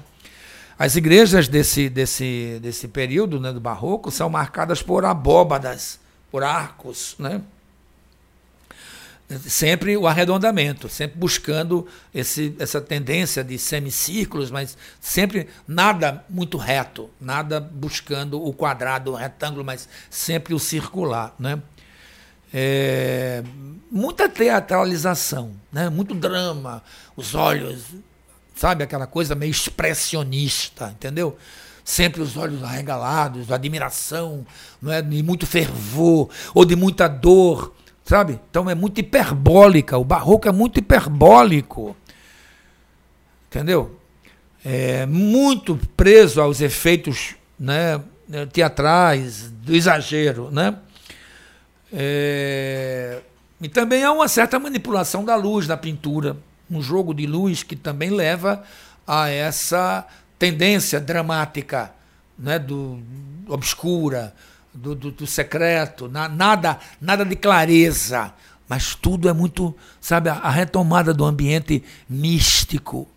As igrejas desse, desse, desse período né, do Barroco são marcadas por abóbadas, por arcos, né? Sempre o arredondamento, sempre buscando esse, essa tendência de semicírculos, mas sempre nada muito reto, nada buscando o quadrado, o retângulo, mas sempre o circular. Né? É, muita teatralização, né? muito drama, os olhos, sabe, aquela coisa meio expressionista, entendeu? Sempre os olhos arregalados, admiração, não é? de muito fervor ou de muita dor sabe? Então é muito hiperbólica, o barroco é muito hiperbólico. Entendeu? É muito preso aos efeitos né, teatrais, do exagero, né? É, e também há uma certa manipulação da luz na pintura, um jogo de luz que também leva a essa tendência dramática, né, do obscura, do, do, do secreto, na, nada, nada de clareza, mas tudo é muito, sabe, a, a retomada do ambiente místico.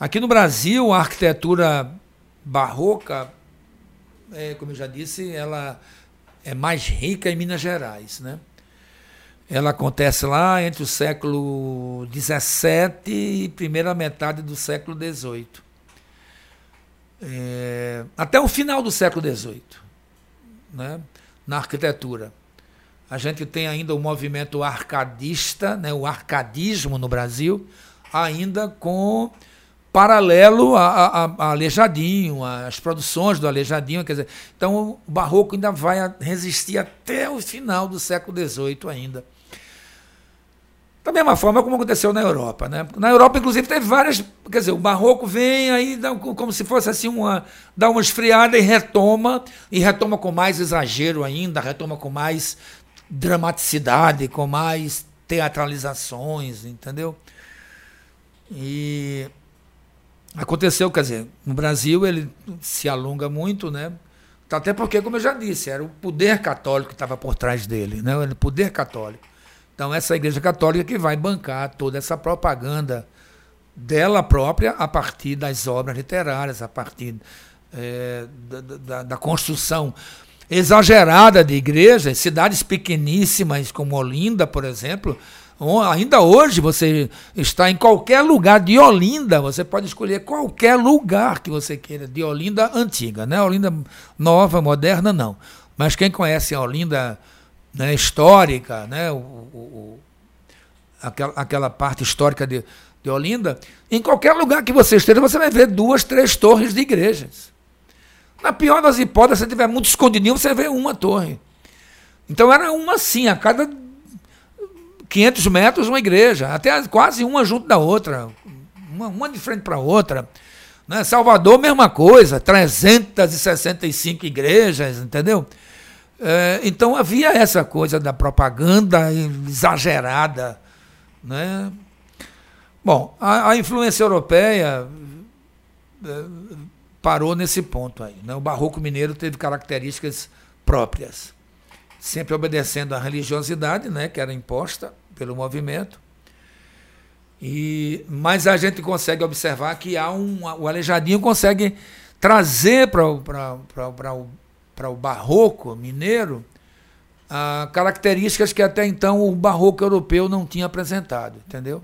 Aqui no Brasil, a arquitetura barroca, é, como eu já disse, ela é mais rica em Minas Gerais, né? Ela acontece lá entre o século XVII e primeira metade do século XVIII. É, até o final do século XVIII né, na arquitetura. A gente tem ainda o movimento arcadista, né, o arcadismo no Brasil, ainda com paralelo a, a, a Aleijadinho, as produções do Aleijadinho. Quer dizer, então o barroco ainda vai resistir até o final do século XVIII ainda. Da mesma forma como aconteceu na Europa. Né? Na Europa, inclusive, teve várias. Quer dizer, o barroco vem aí, dá, como se fosse assim, uma, dá uma esfriada e retoma, e retoma com mais exagero ainda, retoma com mais dramaticidade, com mais teatralizações, entendeu? E aconteceu, quer dizer, no Brasil ele se alonga muito, né? Até porque, como eu já disse, era o poder católico que estava por trás dele, né? O poder católico. Então, essa Igreja Católica que vai bancar toda essa propaganda dela própria a partir das obras literárias, a partir é, da, da, da, construção exagerada de igrejas, cidades pequeníssimas como Olinda, por exemplo. Ainda hoje você está em qualquer lugar de Olinda, você pode escolher qualquer lugar que você queira, de Olinda antiga, né? Olinda nova, moderna, não. Mas quem conhece a Olinda né, histórica, né, o, o, aquela, aquela parte histórica de, de Olinda, em qualquer lugar que você esteja, você vai ver duas, três torres de igrejas. Na pior das hipóteses, se tiver muito escondidinho, você vê uma torre. Então era uma assim, a cada 500 metros uma igreja, até quase uma junto da outra, uma, uma de frente para a outra. Né? Salvador, mesma coisa, 365 igrejas, entendeu? É, então havia essa coisa da propaganda exagerada. Né? Bom, a, a influência europeia é, parou nesse ponto aí. Né? O barroco mineiro teve características próprias, sempre obedecendo à religiosidade, né, que era imposta pelo movimento. E, mas a gente consegue observar que há um, o Aleijadinho consegue trazer para o para o barroco mineiro características que até então o barroco europeu não tinha apresentado, entendeu?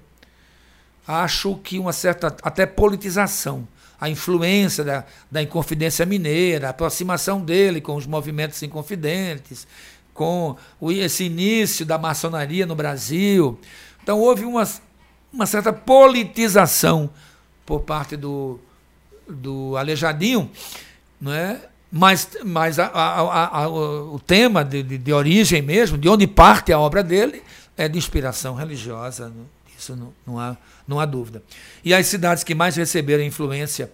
Acho que uma certa até politização, a influência da, da Inconfidência Mineira, a aproximação dele com os movimentos inconfidentes, com o, esse início da maçonaria no Brasil. Então houve uma, uma certa politização por parte do, do Alejadinho, não é? Mas, mas a, a, a, o tema de, de, de, origem mesmo, de onde parte a obra dele, é de inspiração religiosa, isso não, não, há, não há dúvida. E as cidades que mais receberam influência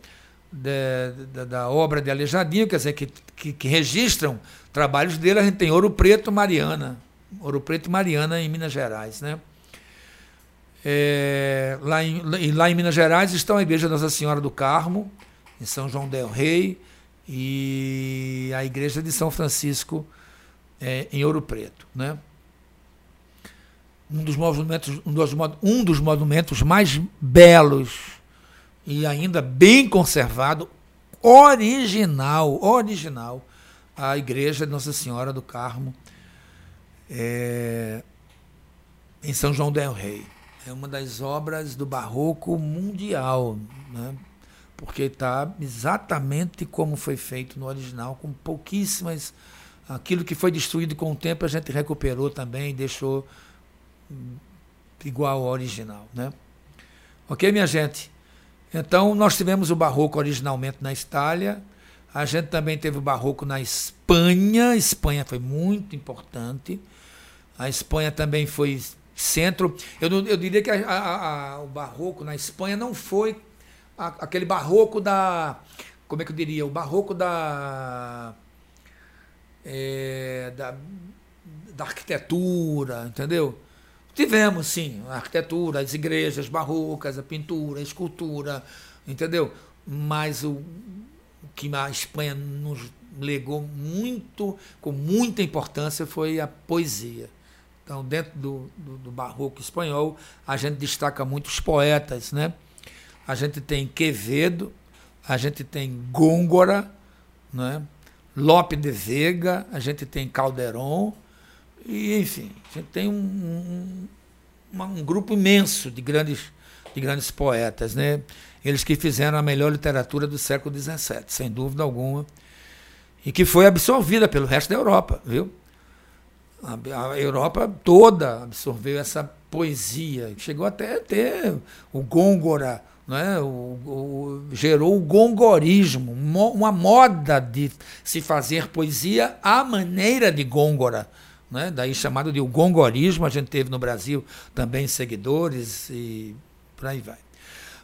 de, de, da obra de Alejadinho, quer dizer, que, que, que, registram trabalhos dele, a gente tem Ouro Preto Mariana, Ouro Preto Mariana em Minas Gerais. Né? É, lá, em, lá em Minas Gerais estão a Igreja Nossa Senhora do Carmo, em São João del Rei, e a Igreja de São Francisco, é, em Ouro Preto. Né? Um, dos monumentos, um, dos, um dos monumentos mais belos e ainda bem conservado, original, original, a Igreja de Nossa Senhora do Carmo, é, em São João del Rei. É uma das obras do barroco mundial, né? Porque está exatamente como foi feito no original, com pouquíssimas. Aquilo que foi destruído com o tempo a gente recuperou também e deixou igual ao original. Né? Ok, minha gente? Então, nós tivemos o barroco originalmente na Itália, a gente também teve o barroco na Espanha, a Espanha foi muito importante. A Espanha também foi centro. Eu, eu diria que a, a, a, o barroco na Espanha não foi aquele barroco da. Como é que eu diria? O barroco da. É, da, da arquitetura, entendeu? Tivemos, sim, a arquitetura, as igrejas barrocas, a pintura, a escultura, entendeu? Mas o, o que a Espanha nos legou muito, com muita importância, foi a poesia. Então, dentro do, do, do, barroco espanhol, a gente destaca muitos poetas, né? A gente tem Quevedo, a gente tem Góngora, né? Lope de Vega, a gente tem Calderon, e enfim, a gente tem um, um, um grupo imenso de grandes, de grandes poetas, né? Eles que fizeram a melhor literatura do século XVII, sem dúvida alguma, e que foi absorvida pelo resto da Europa, viu? A, Europa toda absorveu essa poesia. Chegou até a ter o Gôngora, né? O, o, gerou o gongorismo, uma moda de se fazer poesia à maneira de Gôngora. Né? Daí chamado de o gongorismo, a gente teve no Brasil também seguidores e por aí vai.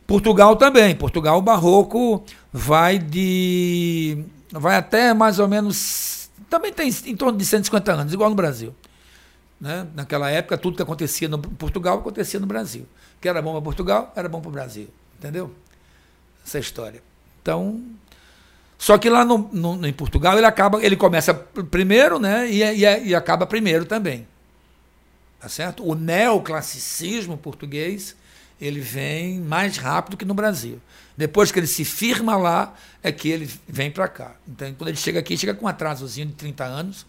Portugal também. Portugal, barroco vai de. vai até mais ou menos também tem em torno de 150 anos, igual no Brasil. Né? Naquela época, tudo que acontecia no Portugal acontecia no Brasil. O que era bom para Portugal, era bom para o Brasil. Entendeu? Essa é história. Então, só que lá no, no, em Portugal ele acaba, ele começa primeiro, né? E, e, e acaba primeiro também. Tá certo? O neoclassicismo português ele vem mais rápido que no Brasil. Depois que ele se firma lá, é que ele vem para cá. Então, quando ele chega aqui, chega com um atrasozinho de 30 anos.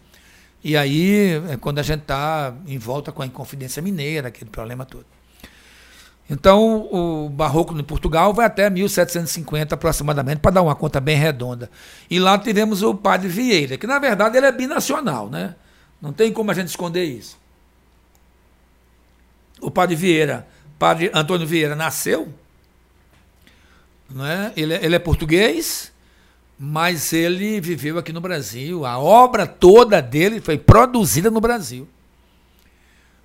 E aí é quando a gente está em volta com a Inconfidência Mineira, aquele problema todo. Então, o barroco em Portugal vai até 1750 aproximadamente, para dar uma conta bem redonda. E lá tivemos o padre Vieira, que na verdade ele é binacional, né? Não tem como a gente esconder isso. O padre Vieira padre Antônio Vieira nasceu, é? ele, é, ele é português, mas ele viveu aqui no Brasil. A obra toda dele foi produzida no Brasil.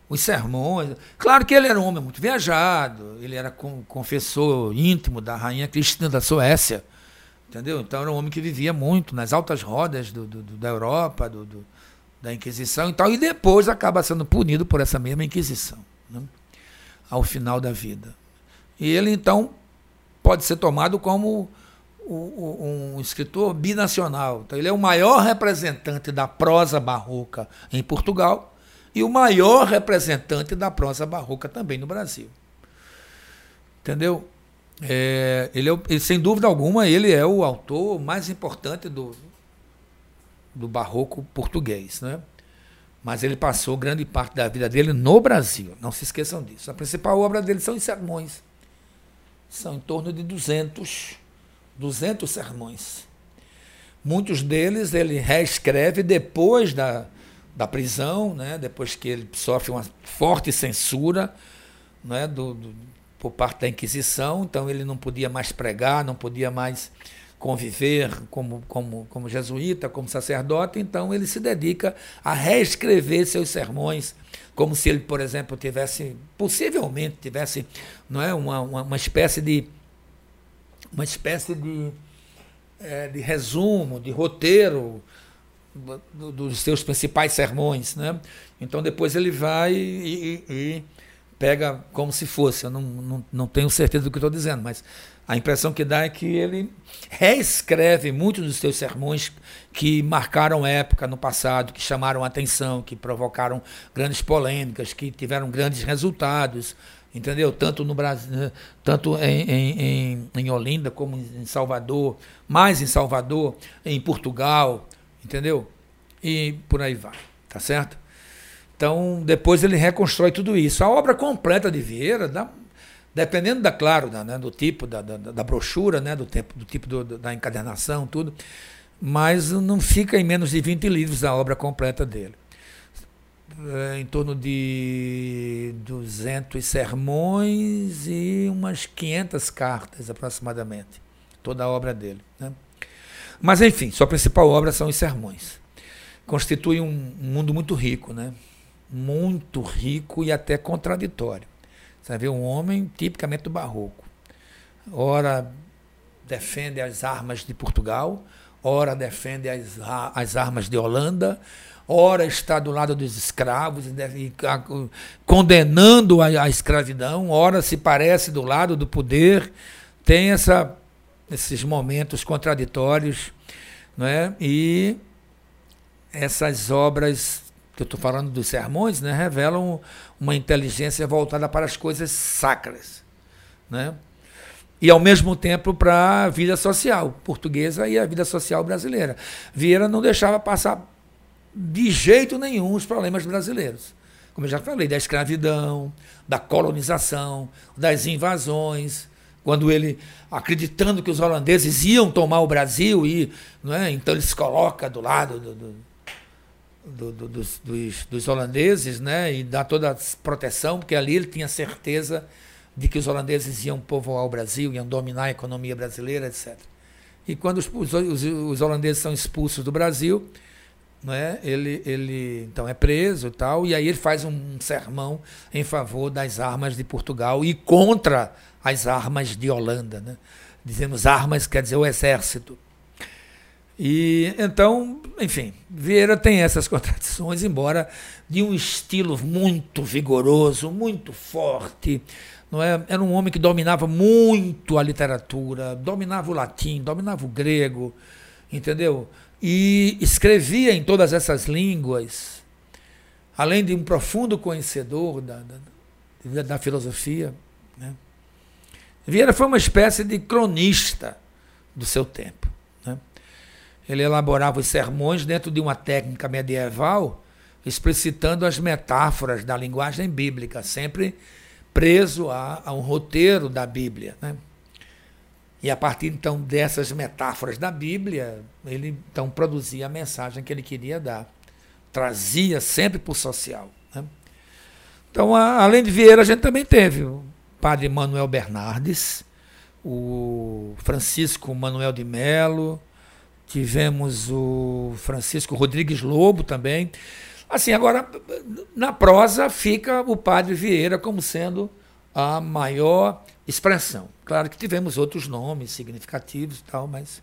Os sermões. Claro que ele era um homem muito viajado, ele era confessor íntimo da rainha Cristina da Suécia. Entendeu? Então era um homem que vivia muito nas altas rodas do, do, do da Europa, do, da Inquisição e tal, e depois acaba sendo punido por essa mesma Inquisição. Né? ao final da vida. E ele, então, pode ser tomado como um escritor binacional. Então, ele é o maior representante da prosa barroca em Portugal e o maior representante da prosa barroca também no Brasil. Entendeu? É, ele, é, ele, sem dúvida alguma, ele é o autor mais importante do, do barroco português. Né? mas ele passou grande parte da vida dele no Brasil. Não se esqueçam disso. A principal obra dele são os sermões. São em torno de 200, 200 sermões. Muitos deles ele reescreve depois da, da prisão, né? depois que ele sofre uma forte censura né? do, do por parte da Inquisição, então ele não podia mais pregar, não podia mais conviver como, como, como jesuíta, como sacerdote, então ele se dedica a reescrever seus sermões, como se ele, por exemplo, tivesse, possivelmente tivesse não é, uma, uma, uma espécie de uma espécie de, é, de resumo, de roteiro dos seus principais sermões. Né? Então depois ele vai e, e, e pega como se fosse. Eu não, não, não tenho certeza do que estou dizendo, mas a impressão que dá é que ele reescreve muitos dos seus sermões que marcaram época no passado, que chamaram atenção, que provocaram grandes polêmicas, que tiveram grandes resultados, entendeu? Tanto no Brasil, tanto em, em, em, Olinda como em Salvador, mais em Salvador, em Portugal, entendeu? E por aí vai, tá certo? Então, depois ele reconstrói tudo isso. A obra completa de Vieira dependendo da claro da, né, do tipo da, da, da, brochura né do tempo do tipo do, da encadernação tudo mas não fica em menos de 20 livros a obra completa dele é, em torno de 200 sermões e umas 500 cartas aproximadamente toda a obra dele né? Mas enfim sua principal obra são os sermões. Constitui um, mundo muito rico né? Muito rico e até contraditório. Você vê um homem tipicamente do barroco. Ora defende as armas de Portugal, ora defende as, as armas de Holanda, ora está do lado dos escravos, condenando a, a, escravidão, ora se parece do lado do poder, tem essa, esses momentos contraditórios, não é? e essas obras que eu estou falando dos sermões, né, revelam uma inteligência voltada para as coisas sacras. Né? E, ao mesmo tempo, para a vida social portuguesa e a vida social brasileira. Vieira não deixava passar de jeito nenhum os problemas brasileiros. Como eu já falei, da escravidão, da colonização, das invasões, quando ele, acreditando que os holandeses iam tomar o Brasil, e, é? então ele se coloca do lado do, do do, do, dos, dos, dos, holandeses, né, e dá toda a proteção, porque ali ele tinha certeza de que os holandeses iam povoar o Brasil, iam dominar a economia brasileira, etc. E quando os, os, os holandeses são expulsos do Brasil, né, ele, ele então é preso e tal, e aí ele faz um sermão em favor das armas de Portugal e contra as armas de Holanda. Né? Dizemos armas quer dizer o exército. E então, enfim, Vieira tem essas contradições, embora de um estilo muito vigoroso, muito forte. Não é? Era um homem que dominava muito a literatura, dominava o latim, dominava o grego, entendeu? E escrevia em todas essas línguas, além de um profundo conhecedor da, da, da filosofia. Né? Vieira foi uma espécie de cronista do seu tempo. Ele elaborava os sermões dentro de uma técnica medieval, explicitando as metáforas da linguagem bíblica, sempre preso a, a um roteiro da Bíblia. Né? E a partir então dessas metáforas da Bíblia, ele então produzia a mensagem que ele queria dar. Trazia sempre para o social. Né? Então, a, além de Vieira, a gente também teve o padre Manuel Bernardes, o Francisco Manuel de Melo, tivemos o Francisco Rodrigues Lobo também. Assim, agora, na prosa fica o Padre Vieira como sendo a maior expressão. Claro que tivemos outros nomes significativos e tal, mas.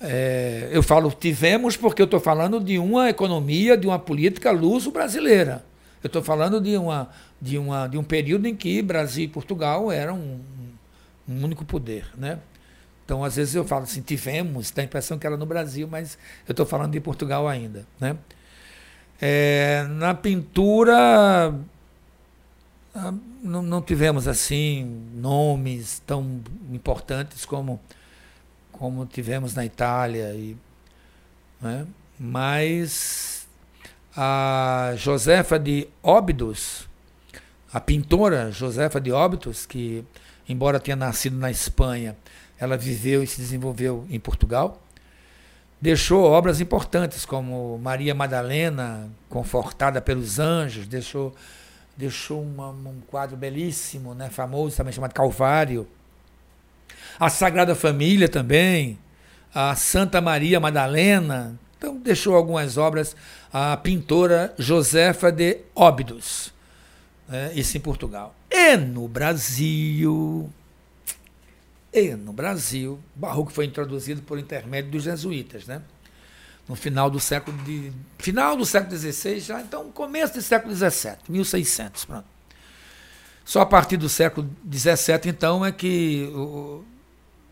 É, eu falo tivemos porque eu estou falando de uma economia, de uma política luso-brasileira. Eu estou falando de, uma, de, uma, de um período em que Brasil e Portugal eram um, um único poder. Né? Então, às vezes eu falo assim, tivemos, dá a impressão que era no Brasil, mas eu estou falando de Portugal ainda. Né? É, na pintura, não, não, tivemos assim nomes tão importantes como, como tivemos na Itália. E, né? Mas a Josefa de Óbidos, a pintora Josefa de Óbidos, que embora tenha nascido na Espanha, ela viveu e se desenvolveu em Portugal. Deixou obras importantes como Maria Madalena, confortada pelos anjos, deixou, deixou uma, um quadro belíssimo, né, famoso também chamado Calvário. A Sagrada Família também, a Santa Maria Madalena, então deixou algumas obras a pintora Josefa de Óbidos, né, isso em Portugal. E no Brasil, e no Brasil, barroco foi introduzido por intermédio dos jesuítas, né? No final do século de final do século XVI, já então começo do século XVII, 1600, pronto. Só a partir do século XVII, então, é que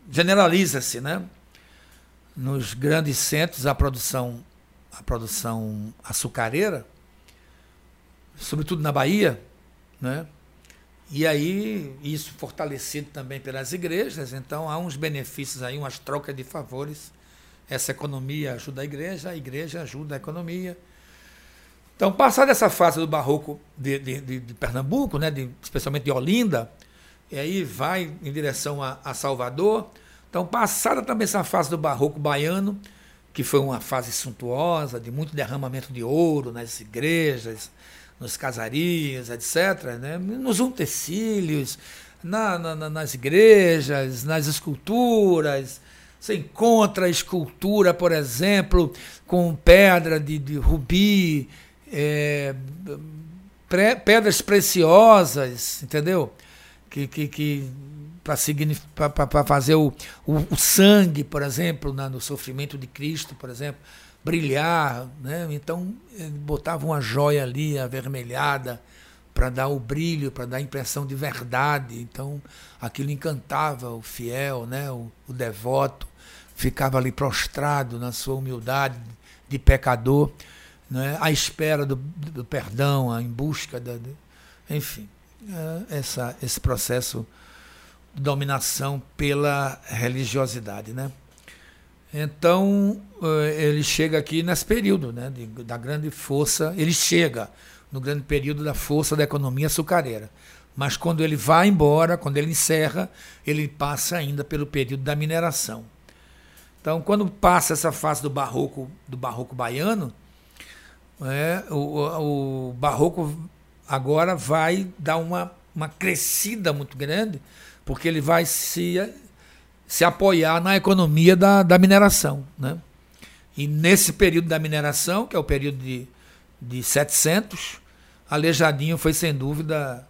generaliza-se, né? Nos grandes centros, a produção, a produção açucareira, sobretudo na Bahia, né? E aí, isso fortalecido também pelas igrejas, então há uns benefícios aí, umas trocas de favores. Essa economia ajuda a igreja, a igreja ajuda a economia. Então, passada essa fase do barroco de, de, de, de Pernambuco, né, especialmente de Olinda, e aí vai em direção a, a Salvador. Então, passada também essa fase do barroco baiano, que foi uma fase suntuosa, de muito derramamento de ouro nas igrejas, nos casarias, etc., né? nos utensílios, na, na, nas igrejas, nas esculturas. Você encontra escultura, por exemplo, com pedra de, de rubi, é, pre, pedras preciosas, entendeu? Que, que, que para fazer o, o, o, sangue, por exemplo, na, no sofrimento de Cristo, por exemplo brilhar, né? Então botava uma joia ali avermelhada para dar o brilho, para dar a impressão de verdade. Então aquilo encantava o fiel, né? O, o, devoto ficava ali prostrado na sua humildade de pecador, né? À espera do, do perdão, em busca da, de, enfim, é essa, esse processo de dominação pela religiosidade, né? Então, eh, ele chega aqui nesse período né, de, da grande força, ele chega no grande período da força da economia açucareira. Mas quando ele vai embora, quando ele encerra, ele passa ainda pelo período da mineração. Então, quando passa essa fase do barroco, do barroco baiano, é, o, o barroco agora vai dar uma, uma crescida muito grande, porque ele vai se se apoiar na economia da, da mineração. Né? E nesse período da mineração, que é o período de, de 700, Aleijadinho foi sem dúvida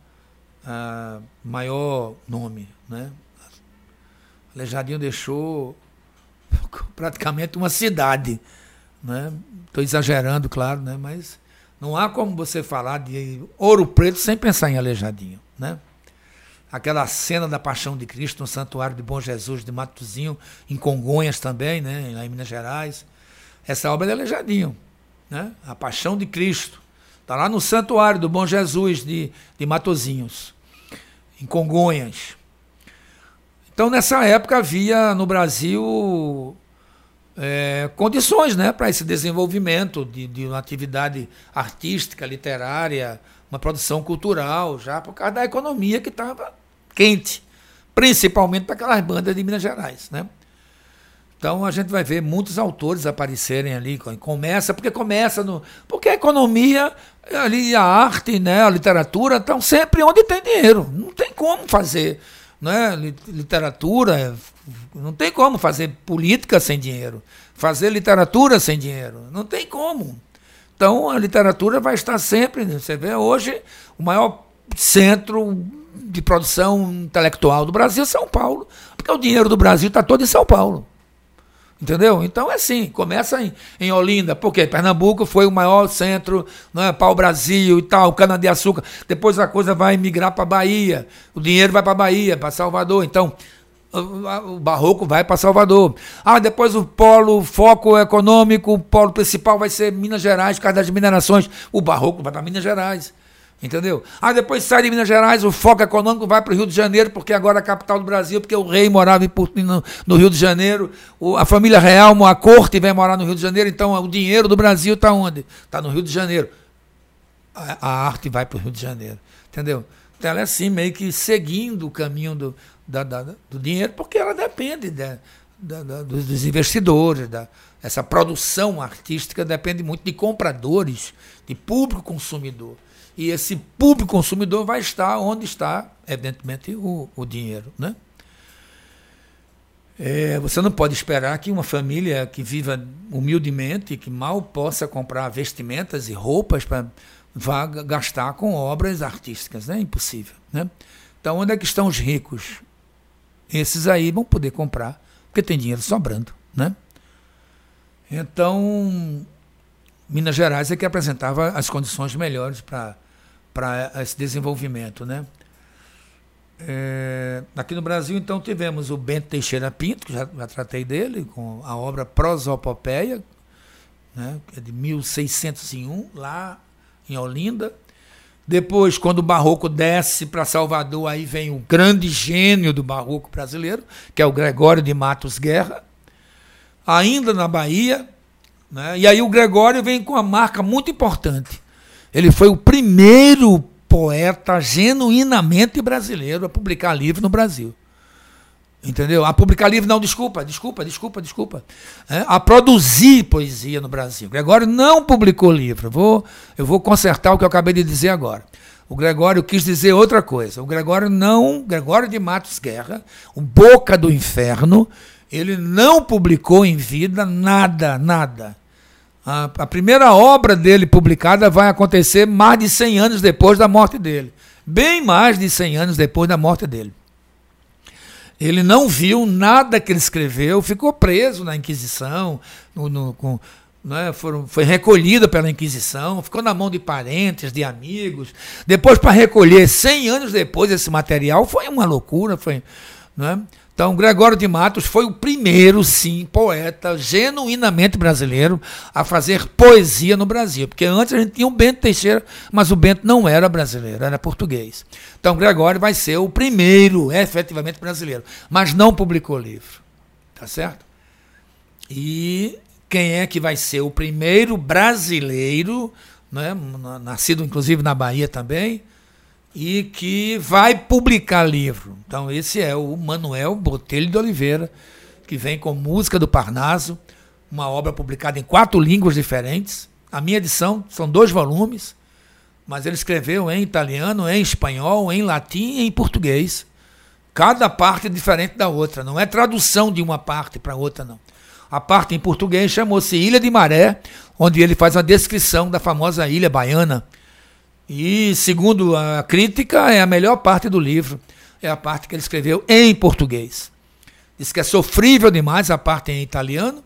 a maior nome. Né? Aleijadinho deixou praticamente uma cidade. Estou né? exagerando, claro, né? mas não há como você falar de Ouro Preto sem pensar em Aleijadinho. Né? aquela cena da Paixão de Cristo no Santuário de Bom Jesus de Matozinho, em Congonhas também, né, lá em Minas Gerais. Essa obra é Aleijadinho, né? A Paixão de Cristo. Está lá no Santuário do Bom Jesus de, de Matozinhos, em Congonhas. Então, nessa época, havia no Brasil é, condições né, para esse desenvolvimento de, de uma atividade artística, literária, uma produção cultural, já por causa da economia que estava quente, principalmente para aquelas bandas de Minas Gerais, né? Então a gente vai ver muitos autores aparecerem ali, começa, porque começa no. Porque a economia, ali a arte, né, a literatura estão sempre onde tem dinheiro. Não tem como fazer né, literatura, não tem como fazer política sem dinheiro, fazer literatura sem dinheiro. Não tem como. Então a literatura vai estar sempre. Você vê hoje o maior centro de produção intelectual do Brasil é São Paulo, porque o dinheiro do Brasil está todo em São Paulo. Entendeu? Então é assim, começa em, em Olinda, porque Pernambuco foi o maior centro, não é, para o Brasil e tal, cana-de-açúcar. Depois a coisa vai migrar para Bahia, o dinheiro vai para Bahia, para Salvador. Então, o barroco vai para Salvador. Ah, depois o polo, o foco econômico, o polo principal vai ser Minas Gerais, por causa das minerações. O barroco vai para Minas Gerais. Entendeu? Ah, depois sai de Minas Gerais, o foco econômico vai para o Rio de Janeiro, porque agora é a capital do Brasil, porque o rei morava no, no Rio de Janeiro, o, a família real, a corte vem morar no Rio de Janeiro, então o dinheiro do Brasil está onde? Está no Rio de Janeiro. A, a arte vai para o Rio de Janeiro. Entendeu? Então ela é assim, meio que seguindo o caminho do, da, da, do dinheiro, porque ela depende da, dos investidores, da, essa produção artística depende muito de compradores, de público consumidor. E esse público consumidor vai estar onde está, evidentemente, o, o dinheiro. Né? É, você não pode esperar que uma família que viva humildemente, que mal possa comprar vestimentas e roupas para vá gastar com obras artísticas, né? Impossível, né? Então, onde é que estão os ricos? Esses aí vão poder comprar, porque tem dinheiro sobrando, né? Então, Minas Gerais é que apresentava as condições melhores para esse desenvolvimento, né? É, aqui no Brasil, então, tivemos o Bento Teixeira Pinto, que já, já tratei dele, com a obra Prosopopeia, né, é de 1601, lá em Olinda. Depois, quando o barroco desce para Salvador, aí vem o grande gênio do barroco brasileiro, que é o Gregório de Matos Guerra. Ainda na Bahia, né, e aí o Gregório vem com uma marca muito importante. Ele foi o primeiro poeta genuinamente brasileiro a publicar livro no Brasil. Entendeu? A publicar livro, não, desculpa, desculpa, desculpa, desculpa. É, a produzir poesia no Brasil. Gregório não publicou livro. Vou, eu vou consertar o que eu acabei de dizer agora. O Gregório quis dizer outra coisa. O Gregório não, Gregório de Matos Guerra, o Boca do Inferno, ele não publicou em vida nada, nada. A, a, primeira obra dele publicada vai acontecer mais de 100 anos depois da morte dele. Bem mais de 100 anos depois da morte dele. Ele não viu nada que ele escreveu, ficou preso na Inquisição, no, no, com, né, foram, foi recolhido pela Inquisição, ficou na mão de parentes, de amigos. Depois, para recolher, 100 anos depois, esse material, foi uma loucura. Foi, né? Então, Gregório de Matos foi o primeiro, sim, poeta genuinamente brasileiro a fazer poesia no Brasil. Porque antes a gente tinha o Bento Teixeira, mas o Bento não era brasileiro, era português. Então, Gregório vai ser o primeiro efetivamente brasileiro, mas não publicou livro. Tá certo? E quem é que vai ser o primeiro brasileiro, né, nascido inclusive na Bahia também, e que vai publicar livro. Então, esse é o Manuel Botelho de Oliveira, que vem com Música do Parnaso, uma obra publicada em quatro línguas diferentes. A minha edição são dois volumes, mas ele escreveu em italiano, em espanhol, em latim e em português. Cada parte é diferente da outra, não é tradução de uma parte para outra, não. A parte em português chamou-se Ilha de Maré, onde ele faz uma descrição da famosa ilha baiana, e, segundo a crítica, é a melhor parte do livro. É a parte que ele escreveu em português. Diz que é sofrível demais a parte em italiano.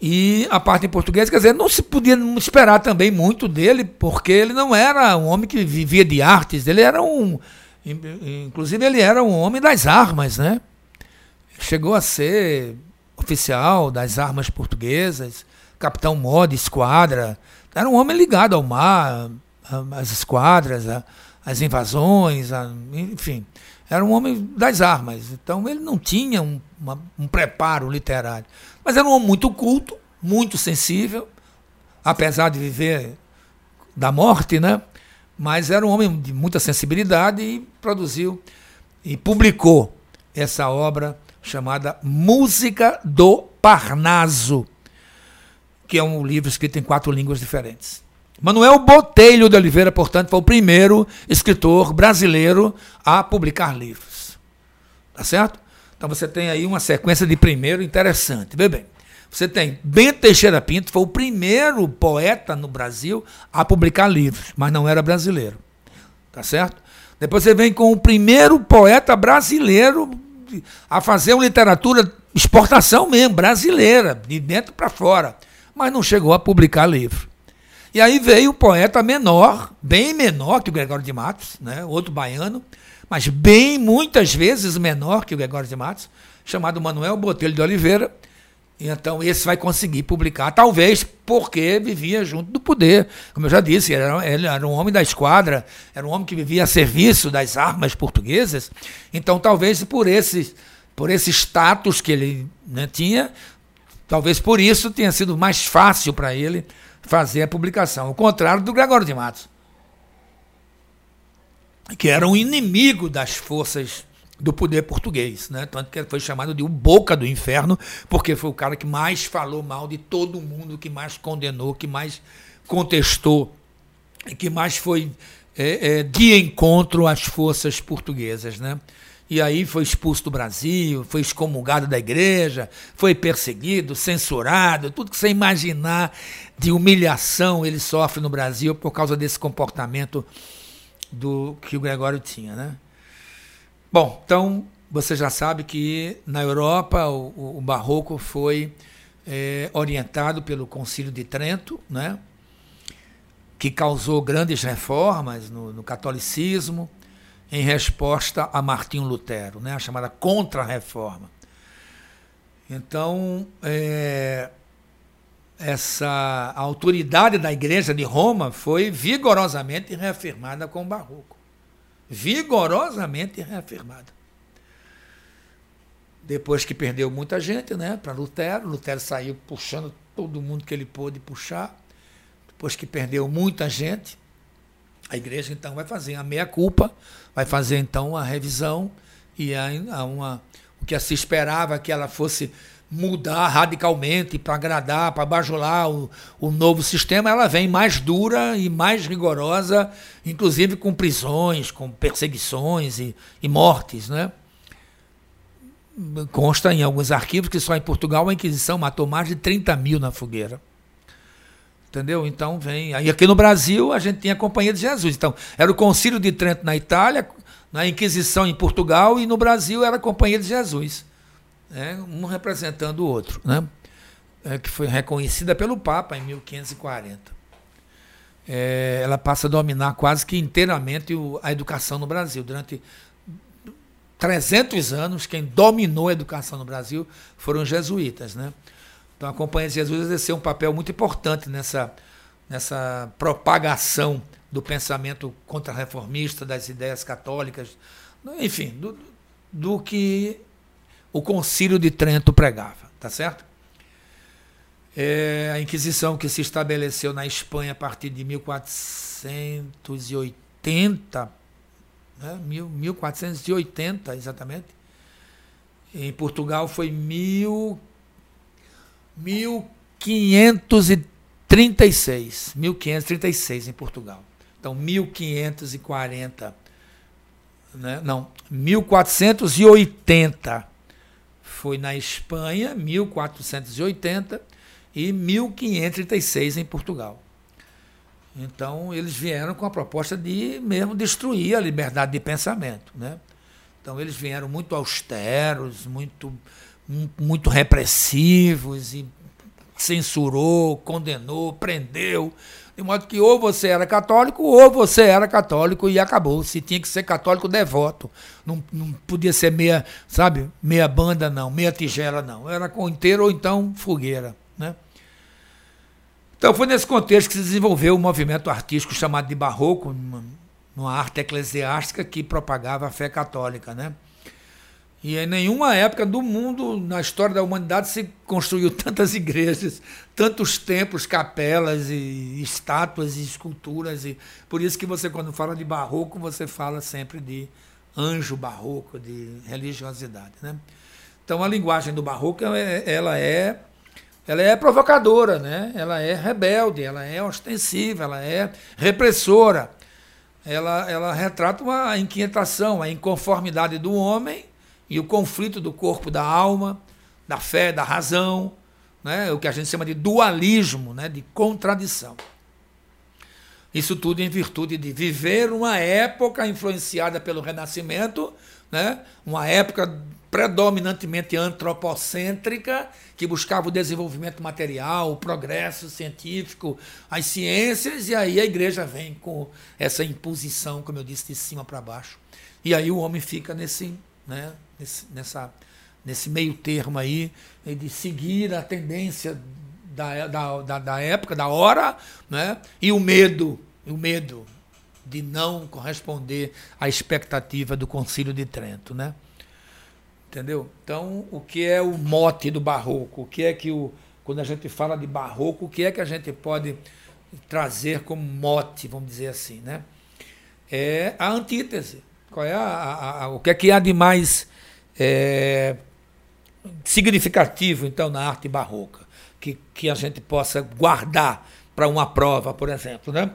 E a parte em português, quer dizer, não se podia esperar também muito dele, porque ele não era um homem que vivia de artes, ele era um. Inclusive, ele era um homem das armas, né? Chegou a ser oficial das armas portuguesas, capitão mó de esquadra. Era um homem ligado ao mar, as esquadras, as invasões, enfim. Era um homem das armas. Então ele não tinha um, uma, um preparo literário. Mas era um homem muito culto, muito sensível, apesar de viver da morte, né? Mas era um homem de muita sensibilidade e produziu e publicou essa obra chamada Música do Parnaso, que é um livro escrito em quatro línguas diferentes. Manuel Botelho de Oliveira, portanto, foi o primeiro escritor brasileiro a publicar livros. Tá certo? Então você tem aí uma sequência de primeiro interessante. Vê bem. Você tem Bento Teixeira Pinto, foi o primeiro poeta no Brasil a publicar livros, mas não era brasileiro. Tá certo? Depois você vem com o primeiro poeta brasileiro a fazer uma literatura exportação mesmo, brasileira, de dentro para fora, mas não chegou a publicar livro. E aí veio o poeta menor, bem menor que o Gregório de Matos, né, outro baiano, mas bem muitas vezes menor que o Gregório de Matos, chamado Manuel Botelho de Oliveira. E então esse vai conseguir publicar, talvez porque vivia junto do poder. Como eu já disse, ele era, ele era um homem da esquadra, era um homem que vivia a serviço das armas portuguesas. Então talvez por esse, por esse status que ele né, tinha, talvez por isso tenha sido mais fácil para ele fazer a publicação. O contrário do Gregório de Matos, que era um inimigo das forças do poder português, né? Tanto que ele foi chamado de o Boca do Inferno, porque foi o cara que mais falou mal de todo mundo, que mais condenou, que mais contestou, que mais foi é, é, de encontro às forças portuguesas, né? E aí foi expulso do Brasil, foi excomungado da igreja, foi perseguido, censurado, tudo que você imaginar de humilhação ele sofre no Brasil por causa desse comportamento do que o Gregório tinha, né? Bom, então você já sabe que na Europa o, o Barroco foi é, orientado pelo Concílio de Trento, né? Que causou grandes reformas no, no catolicismo em resposta a Martinho Lutero, né, a chamada Contra-Reforma. Então, é, essa autoridade da Igreja de Roma foi vigorosamente reafirmada com o Barroco. Vigorosamente reafirmada. Depois que perdeu muita gente né, para Lutero, Lutero saiu puxando todo mundo que ele pôde puxar. Depois que perdeu muita gente, a igreja então vai fazer a meia-culpa, vai fazer então a revisão e a, a uma, o que se esperava que ela fosse mudar radicalmente para agradar, para bajular o, o novo sistema, ela vem mais dura e mais rigorosa, inclusive com prisões, com perseguições e, e mortes. Né? Consta em alguns arquivos que só em Portugal a Inquisição matou mais de 30 mil na fogueira. Entendeu? Então vem. Aí aqui no Brasil a gente tinha a Companhia de Jesus. Então, era o Concílio de Trento na Itália, na Inquisição em Portugal, e no Brasil era a Companhia de Jesus né, um representando o outro, né, é, que foi reconhecida pelo Papa em 1540. É, ela passa a dominar quase que inteiramente o, a educação no Brasil. Durante 300 anos, quem dominou a educação no Brasil foram os jesuítas. Né? Então a Companhia de Jesus exerceu um papel muito importante nessa, nessa propagação do pensamento contra-reformista, das ideias católicas, enfim, do, do que o Concílio de Trento pregava, tá certo? É a Inquisição que se estabeleceu na Espanha a partir de 1480, né? 1480 exatamente. Em Portugal foi mil, 1536, 1536 em Portugal. Então 1540, né? não, 1480 foi na Espanha, 1480, e 1536 em Portugal. Então, eles vieram com a proposta de mesmo destruir a liberdade de pensamento. Né? Então, eles vieram muito austeros, muito, muito repressivos, e censurou, condenou, prendeu, de modo que ou você era católico ou você era católico e acabou. Se tinha que ser católico devoto. Não, não podia ser meia, sabe, meia banda, não, meia tigela, não. Era com inteiro ou então fogueira. Né? Então foi nesse contexto que se desenvolveu o um movimento artístico chamado de barroco, uma, uma arte eclesiástica que propagava a fé católica. Né? E em nenhuma época do mundo, na história da humanidade, se construiu tantas igrejas, tantos templos, capelas e estátuas e esculturas. E por isso que você, quando fala de barroco, você fala sempre de anjo barroco, de religiosidade. Né? Então a linguagem do barroco é, ela é, ela é provocadora, né? ela é rebelde, ela é ostensiva, ela é repressora. Ela, ela retrata uma inquietação, a inconformidade do homem e o conflito do corpo, da alma, da fé, da razão, né? o que a gente chama de dualismo, né? de contradição. Isso tudo em virtude de viver uma época influenciada pelo Renascimento, né? uma época predominantemente antropocêntrica, que buscava o desenvolvimento material, o progresso científico, as ciências, e aí a igreja vem com essa imposição, como eu disse, de cima para baixo. E aí o homem fica nesse, né, nesse, nessa, nesse meio termo aí, de seguir a tendência da, da, da, da época, da hora, né? e o medo, o medo de não corresponder à expectativa do Concílio de Trento. Né? Entendeu? Então, o que é o mote do barroco? O que é que o. Quando a gente fala de barroco, o que é que a gente pode trazer como mote, vamos dizer assim, né? É a antítese. Qual é a, a, a, o que é que há de mais é, significativo, então, na arte barroca, que, que a gente possa guardar para uma prova, por exemplo. Né?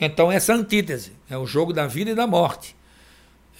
Então, essa antítese é o jogo da vida e da morte.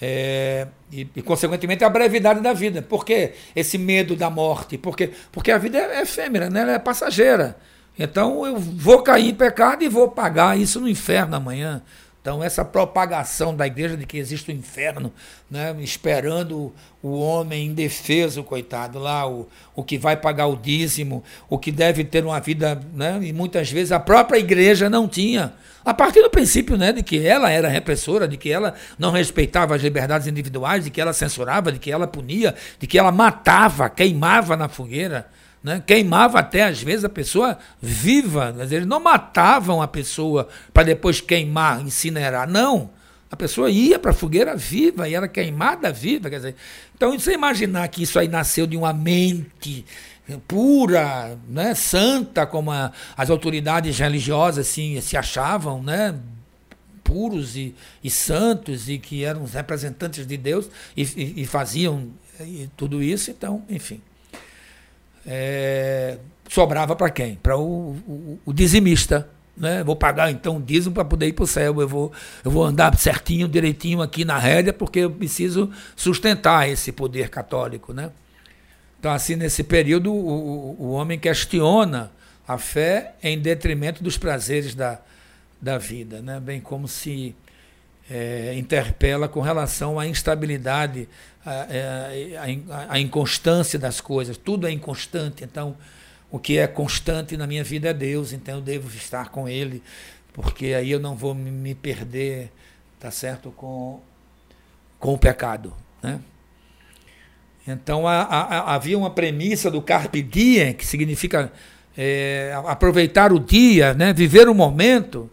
É, e, e, consequentemente, a brevidade da vida. Por que esse medo da morte? Porque, porque a vida é efêmera, né? ela é passageira. Então, eu vou cair em pecado e vou pagar isso no inferno amanhã. Então, essa propagação da igreja de que existe o inferno, né, esperando o homem indefeso, coitado, lá, o, o que vai pagar o dízimo, o que deve ter uma vida, né, e muitas vezes a própria igreja não tinha. A partir do princípio né, de que ela era repressora, de que ela não respeitava as liberdades individuais, de que ela censurava, de que ela punia, de que ela matava, queimava na fogueira. Né? Queimava até, às vezes, a pessoa viva. Eles não matavam a pessoa para depois queimar, incinerar. Não. A pessoa ia para a fogueira viva e era queimada viva. Quer dizer, então, você imaginar que isso aí nasceu de uma mente pura, né, santa, como a, as autoridades religiosas assim, se achavam, né, puros e, e santos e que eram representantes de Deus e, e, e faziam e tudo isso, então, enfim é, sobrava para quem? Para o, o, o, dizimista. Né? Vou pagar então o dízimo para poder ir para o céu. Eu vou, eu vou andar certinho, direitinho aqui na rédea, porque eu preciso sustentar esse poder católico. Né? Então, assim, nesse período, o, o homem questiona a fé em detrimento dos prazeres da, da vida, né? bem como se é, interpela com relação à instabilidade, à, à, inconstância das coisas. Tudo é inconstante. Então, o que é constante na minha vida é Deus. Então, eu devo estar com Ele, porque aí eu não vou me perder, tá certo, com, com o pecado, né? Então, a, a, havia uma premissa do carpe diem, que significa é, aproveitar o dia, né, viver o momento,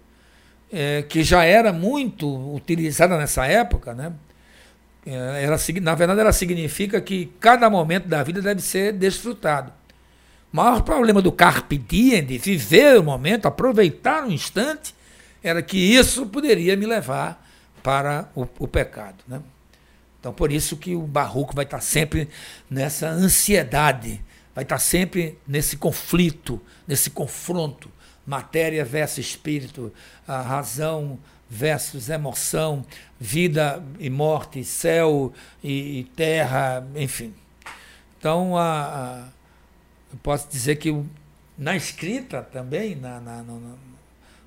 é, que já era muito utilizada nessa época, né? É, ela, na verdade, ela significa que cada momento da vida deve ser desfrutado. O maior problema do carpe diem, de viver o momento, aproveitar o instante, era que isso poderia me levar para o, o pecado. Né? Então, por isso que o barroco vai estar sempre nessa ansiedade, vai estar sempre nesse conflito, nesse confronto matéria versus espírito, a razão versus emoção, vida e morte, céu e, e terra, enfim. Então, a, a, eu posso dizer que na escrita também, na, na, na,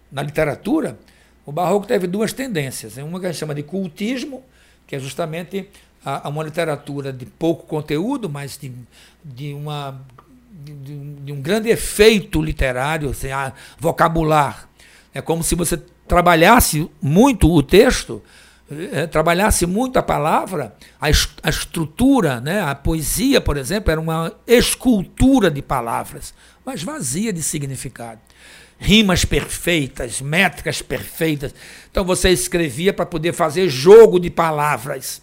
na literatura, o barroco teve duas tendências. Uma que a gente chama de cultismo, que é justamente a, a uma literatura de pouco conteúdo, mas de, de uma de, de um grande efeito literário, assim, vocabular. É como se você trabalhasse muito o texto, é, trabalhasse muito a palavra, a, a estrutura, né? a poesia, por exemplo, era uma escultura de palavras, mas vazia de significado. Rimas perfeitas, métricas perfeitas. Então você escrevia para poder fazer jogo de palavras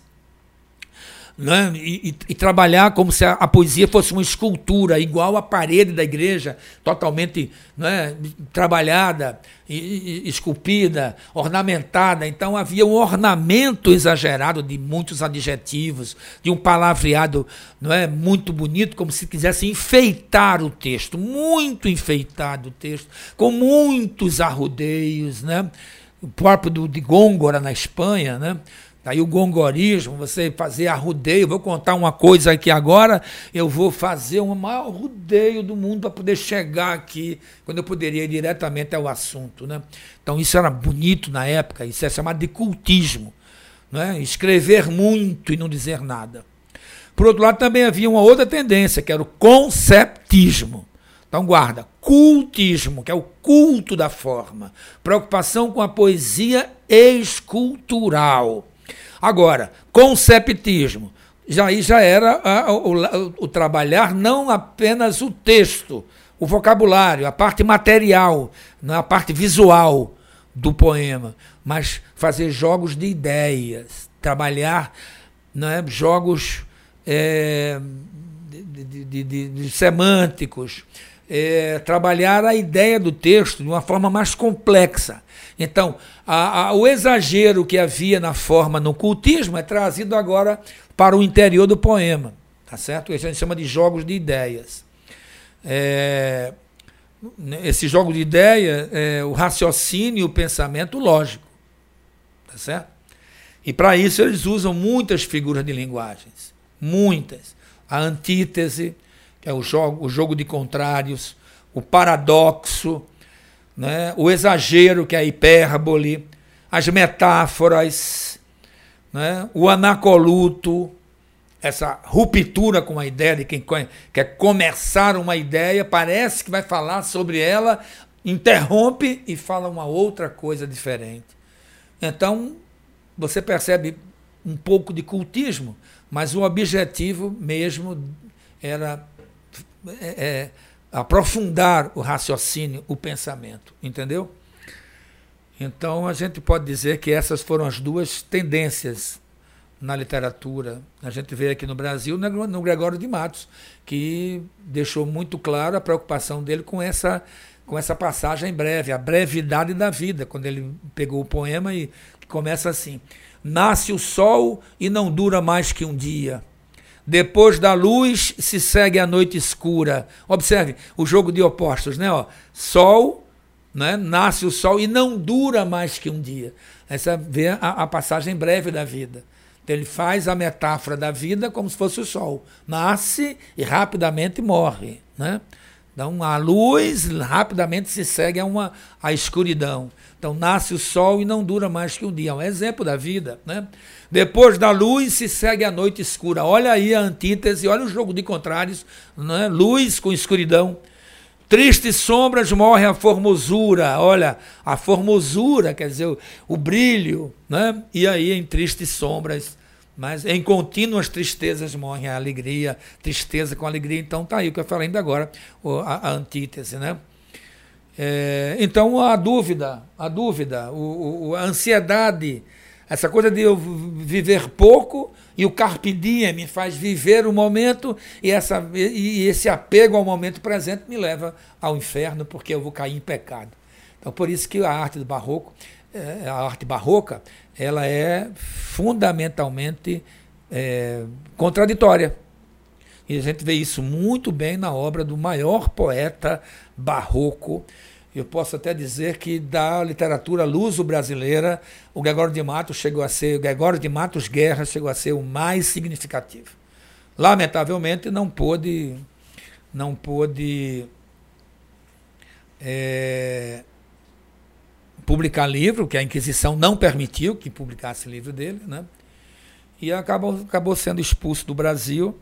né? E, e, e, trabalhar como se a, a, poesia fosse uma escultura, igual a parede da igreja, totalmente né, trabalhada, e, esculpida, ornamentada. Então havia um ornamento exagerado de muitos adjetivos, de um palavreado não é, muito bonito, como se quisesse enfeitar o texto, muito enfeitado o texto, com muitos arrudeios. Né? O próprio do, de Gôngora, na Espanha, né? Aí o gongorismo, você fazer arrudeio. Vou contar uma coisa aqui agora. Eu vou fazer o maior rodeio do mundo para poder chegar aqui, quando eu poderia ir diretamente ao assunto. Né? Então isso era bonito na época, isso é chamado de cultismo. Né? Escrever muito e não dizer nada. Por outro lado, também havia uma outra tendência, que era o conceptismo. Então, guarda, cultismo, que é o culto da forma. Preocupação com a poesia escultural. Agora, conceptismo, já aí já era a, o, o, trabalhar não apenas o texto, o vocabulário, a parte material, não a parte visual do poema, mas fazer jogos de ideias, trabalhar né, jogos é, de, de, de, de, semânticos, é, trabalhar a ideia do texto de uma forma mais complexa. Então, a, a, o exagero que havia na forma no cultismo é trazido agora para o interior do poema, tá certo? Isso a gente chama de jogos de ideias. É, esse jogo de ideia é o raciocínio e o pensamento lógico, tá certo? E para isso eles usam muitas figuras de linguagens, muitas. A antítese, que é o jogo, o jogo de contrários, o paradoxo, né? o exagero, que é a hipérbole, as metáforas, né? o anacoluto, essa ruptura com a ideia de quem quer começar uma ideia, parece que vai falar sobre ela, interrompe e fala uma outra coisa diferente. Então, você percebe um pouco de cultismo, mas o objetivo mesmo era é, é, aprofundar o raciocínio, o pensamento, entendeu? Então a gente pode dizer que essas foram as duas tendências na literatura. A gente vê aqui no Brasil no Gregório de Matos, que deixou muito claro a preocupação dele com essa com essa passagem breve, a brevidade da vida, quando ele pegou o poema e começa assim: Nasce o sol e não dura mais que um dia. Depois da luz se segue a noite escura. Observe o jogo de opostos, né? Ó, sol, né? nasce o sol e não dura mais que um dia. Essa vê a, a passagem breve da vida. Então ele faz a metáfora da vida como se fosse o sol. Nasce e rapidamente morre. Né? Então a luz rapidamente se segue a, uma, a escuridão. Então nasce o sol e não dura mais que um dia. É um exemplo da vida. Né? Depois da luz se segue a noite escura. Olha aí a antítese, olha o jogo de contrários. Né? Luz com escuridão. Tristes sombras morre a formosura. Olha, a formosura, quer dizer, o, o brilho. Né? E aí em tristes sombras mas em contínuas tristezas morre a alegria, tristeza com alegria. Então tá aí o que eu falei ainda agora, a, a antítese, né? É, então a dúvida, a dúvida, o, o, a ansiedade, essa coisa de eu viver pouco e o carpe diem me faz viver o momento e, essa, e esse apego ao momento presente me leva ao inferno porque eu vou cair em pecado. Então por isso que a arte do barroco, é, a arte barroca, ela é fundamentalmente é, contraditória. E a gente vê isso muito bem na obra do maior poeta barroco. Eu posso até dizer que da literatura luso-brasileira, o Gregório de Matos chegou a ser, o Gregório de Matos Guerra chegou a ser o mais significativo. Lamentavelmente não pôde, não pôde é, publicar livro, que a Inquisição não permitiu que publicasse livro dele, né? E acabou, acabou sendo expulso do Brasil,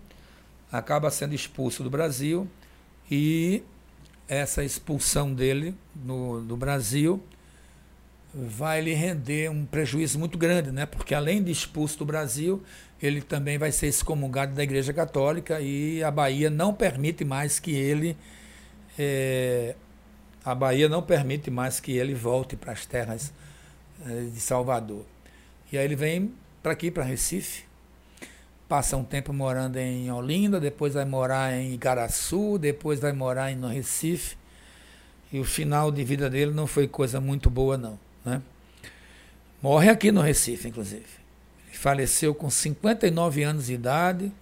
acaba sendo expulso do Brasil, e essa expulsão dele no, do Brasil vai lhe render um prejuízo muito grande, né? Porque além de expulso do Brasil, ele também vai ser excomungado da Igreja Católica e a Bahia não permite mais que ele é, a Bahia não permite mais que ele volte para as terras eh, de Salvador. E aí ele vem para aqui, para Recife, passa um tempo morando em Olinda, depois vai morar em Igaraçu, depois vai morar no Recife. E o final de vida dele não foi coisa muito boa, não. Né? Morre aqui no Recife, inclusive. Ele faleceu com 59 anos de idade,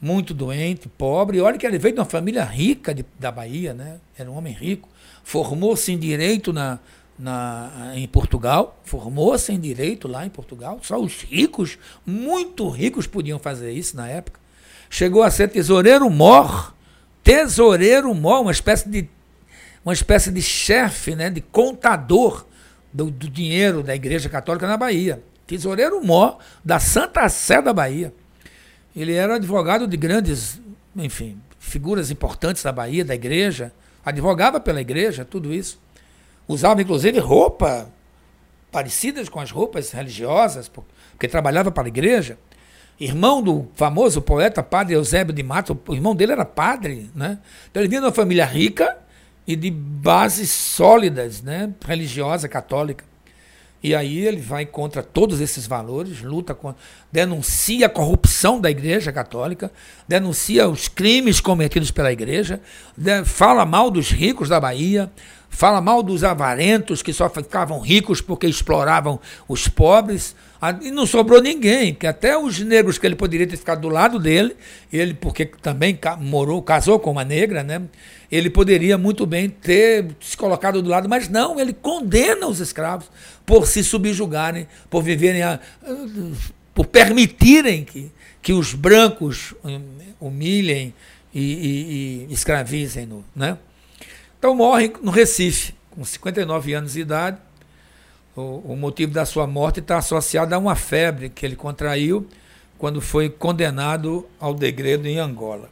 muito doente, pobre. E olha que ele veio de uma família rica de, da Bahia, né? Era um homem rico formou-se em direito na, na, em Portugal, formou-se em direito lá em Portugal. Só os ricos, muito ricos, podiam fazer isso na época. Chegou a ser tesoureiro mor, tesoureiro mor, uma espécie de uma espécie de chefe, né, de contador do, do dinheiro da Igreja Católica na Bahia. Tesoureiro mor da Santa Sé da Bahia. Ele era advogado de grandes, enfim, figuras importantes da Bahia, da igreja advogava pela igreja, tudo isso. Usava inclusive roupa parecidas com as roupas religiosas, porque trabalhava para a igreja. Irmão do famoso poeta padre Eusébio de Matos, o irmão dele era padre, né? Então ele vinha de uma família rica e de bases sólidas, né, religiosa católica. E aí ele vai contra todos esses valores, luta contra, denuncia a corrupção da Igreja Católica, denuncia os crimes cometidos pela Igreja, fala mal dos ricos da Bahia, fala mal dos avarentos que só ficavam ricos porque exploravam os pobres. E não sobrou ninguém, que até os negros que ele poderia ter ficado do lado dele, ele, porque também morou, casou com uma negra, né? Ele poderia muito bem ter se colocado do lado, mas não, ele condena os escravos por se subjugarem, por viverem, a, por permitirem que, que os brancos hum, humilhem e, e, e escravizem-no. Né? Então morre no Recife, com 59 anos de idade. o, o motivo da sua morte está associado a uma febre que ele contraiu quando foi condenado ao degredo em Angola.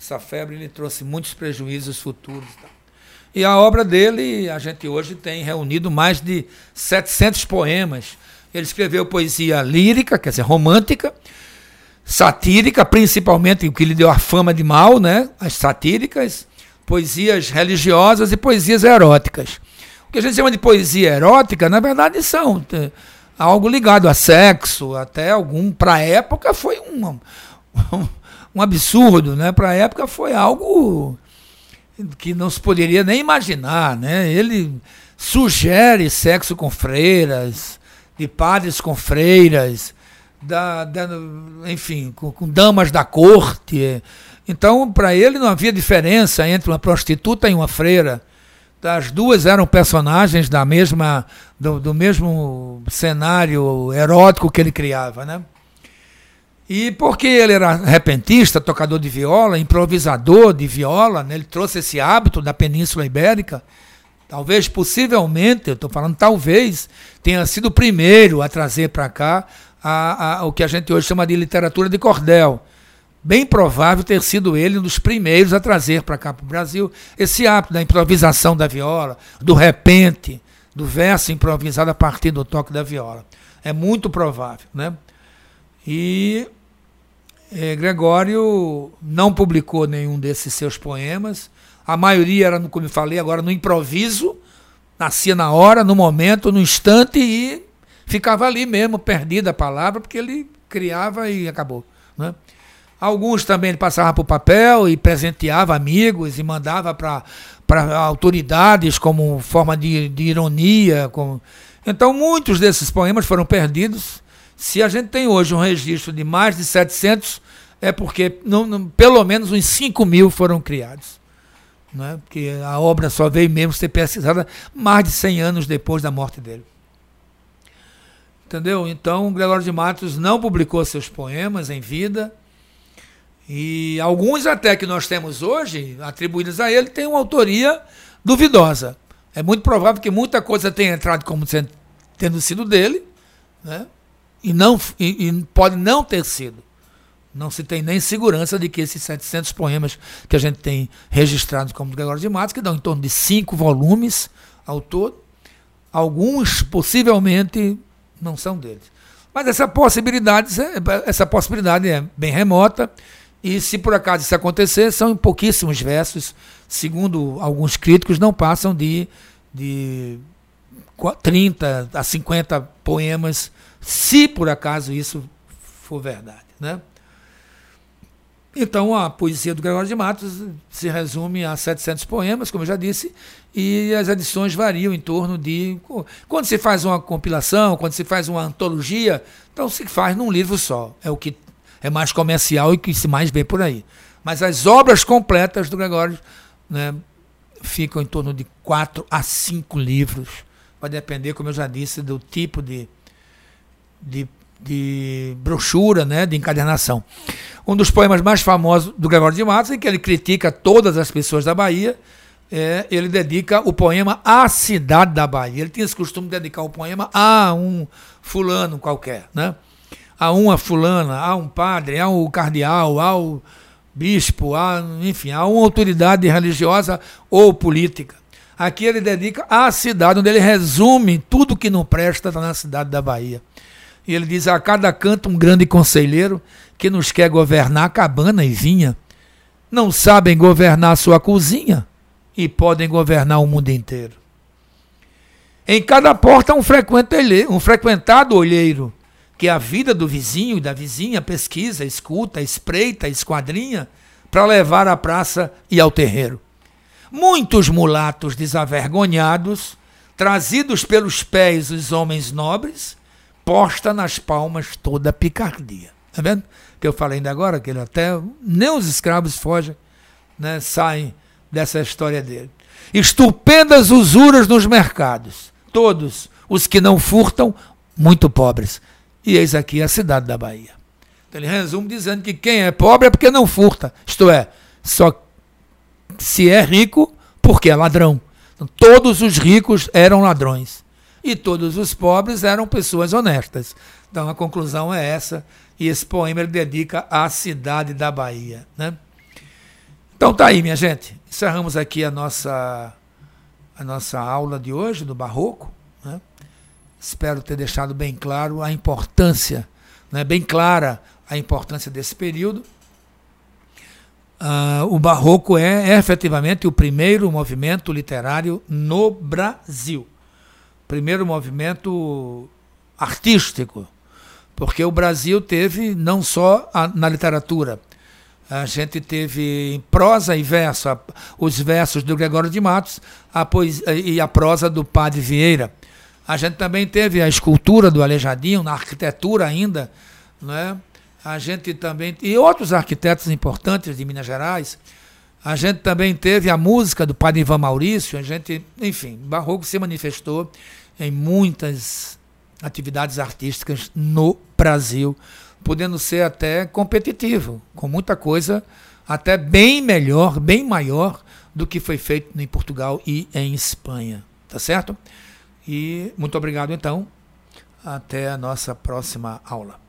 Essa febre lhe trouxe muitos prejuízos futuros. Tá? E a obra dele, a gente hoje tem reunido mais de 700 poemas. Ele escreveu poesia lírica, quer dizer, romântica, satírica, principalmente o que lhe deu a fama de mal, né? As satíricas, poesias religiosas e poesias eróticas. O que a gente chama de poesia erótica, na verdade, são é, algo ligado a sexo, até algum. Para a época foi um, um, um absurdo, né? Para a época foi algo que não se poderia nem imaginar, né? Ele sugere sexo com freiras, de padres com freiras, da, da enfim, com, com, damas da corte. Então, para ele não havia diferença entre uma prostituta e uma freira. As duas eram personagens da mesma, do, do mesmo cenário erótico que ele criava, né? E porque ele era repentista, tocador de viola, improvisador de viola, né? ele trouxe esse hábito da Península Ibérica. Talvez, possivelmente, eu estou falando talvez, tenha sido o primeiro a trazer para cá a, a, o que a gente hoje chama de literatura de cordel bem provável ter sido ele um dos primeiros a trazer para cá para o Brasil esse hábito da improvisação da viola, do repente, do verso improvisado a partir do toque da viola. É muito provável. Né? E é, Gregório não publicou nenhum desses seus poemas. A maioria era, como eu falei, agora no improviso, nascia na hora, no momento, no instante e ficava ali mesmo, perdida a palavra, porque ele criava e acabou. Né? Alguns também passava para o papel e presenteava amigos e mandava para autoridades como forma de, de ironia. Como... Então, muitos desses poemas foram perdidos. Se a gente tem hoje um registro de mais de 700, é porque não, não, pelo menos uns 5 mil foram criados. Né? Porque a obra só veio mesmo ser pesquisada mais de 100 anos depois da morte dele. Entendeu? Então, Gregório de Matos não publicou seus poemas em vida e alguns até que nós temos hoje, atribuídos a ele, têm uma autoria duvidosa. É muito provável que muita coisa tenha entrado como tendo sido dele, né? e, não, e, e pode não ter sido. Não se tem nem segurança de que esses 700 poemas que a gente tem registrados como Gregório de Matos, que dão em torno de cinco volumes ao todo, alguns possivelmente não são deles. Mas essa possibilidade, essa possibilidade é bem remota e se por acaso isso acontecer, são em pouquíssimos versos, segundo alguns críticos, não passam de, de 30 a 50 poemas, se por acaso isso for verdade. Né? Então, a poesia do Gregório de Matos se resume a 700 poemas, como eu já disse, e as edições variam em torno de. Quando se faz uma compilação, quando se faz uma antologia, então se faz num livro só. É o que é mais comercial e que se mais vê por aí. Mas as obras completas do Gregório né, ficam em torno de quatro a cinco livros. Vai depender, como eu já disse, do tipo de, de, de brochura, né, de encadernação. Um dos poemas mais famosos do Gregório de Matos, em que ele critica todas as pessoas da Bahia, é, ele dedica o poema à cidade da Bahia. Ele tinha esse costume de dedicar o poema a um fulano qualquer, né? a uma fulana, a um padre, a um cardeal, ao bispo, a, enfim, a uma autoridade religiosa ou política. Aqui ele dedica à cidade, onde ele resume tudo que não presta na cidade da Bahia. E ele diz: a cada canto um grande conselheiro que nos quer governar cabana e vinha. Não sabem governar sua cozinha e podem governar o mundo inteiro. Em cada porta um, um frequentado olheiro que a vida do vizinho e da vizinha pesquisa, escuta, espreita, esquadrinha para levar à praça e ao terreiro. Muitos mulatos desavergonhados, trazidos pelos pés os homens nobres, posta nas palmas toda a picardia. Tá vendo? Que eu falei ainda agora, que ele até nem os escravos fogem, né, saem dessa história dele. Estupendas usuras nos mercados. Todos os que não furtam, muito pobres. E eis aqui a cidade da Bahia. Então, ele resume dizendo que quem é pobre é porque não furta. Isto é, só se é rico porque é ladrão. Então, todos os ricos eram ladrões. e todos os pobres eram pessoas honestas. Então a conclusão é essa, e esse poema ele dedica à cidade da Bahia. Né? Então tá aí, minha gente. Encerramos aqui a nossa, a nossa aula de hoje do Barroco. Né? Espero ter deixado bem claro a importância, né? bem clara a importância desse período. Uh, o Barroco é, é efetivamente o primeiro movimento literário no Brasil. Primeiro movimento artístico, porque o Brasil teve não só a, na literatura, a gente teve em prosa e verso, a, os versos do Gregório de Matos a poesia, e a prosa do Padre Vieira. A gente também teve a escultura do Aleijadinho, na arquitetura ainda, né? A gente também e outros arquitetos importantes de Minas Gerais. A gente também teve a música do Padre Ivan Maurício, a gente, enfim, Barroco se manifestou em muitas atividades artísticas no Brasil, podendo ser até competitivo, com muita coisa até bem melhor, bem maior do que foi feito em Portugal e em Espanha. Tá certo? E muito obrigado então. Até a nossa próxima aula.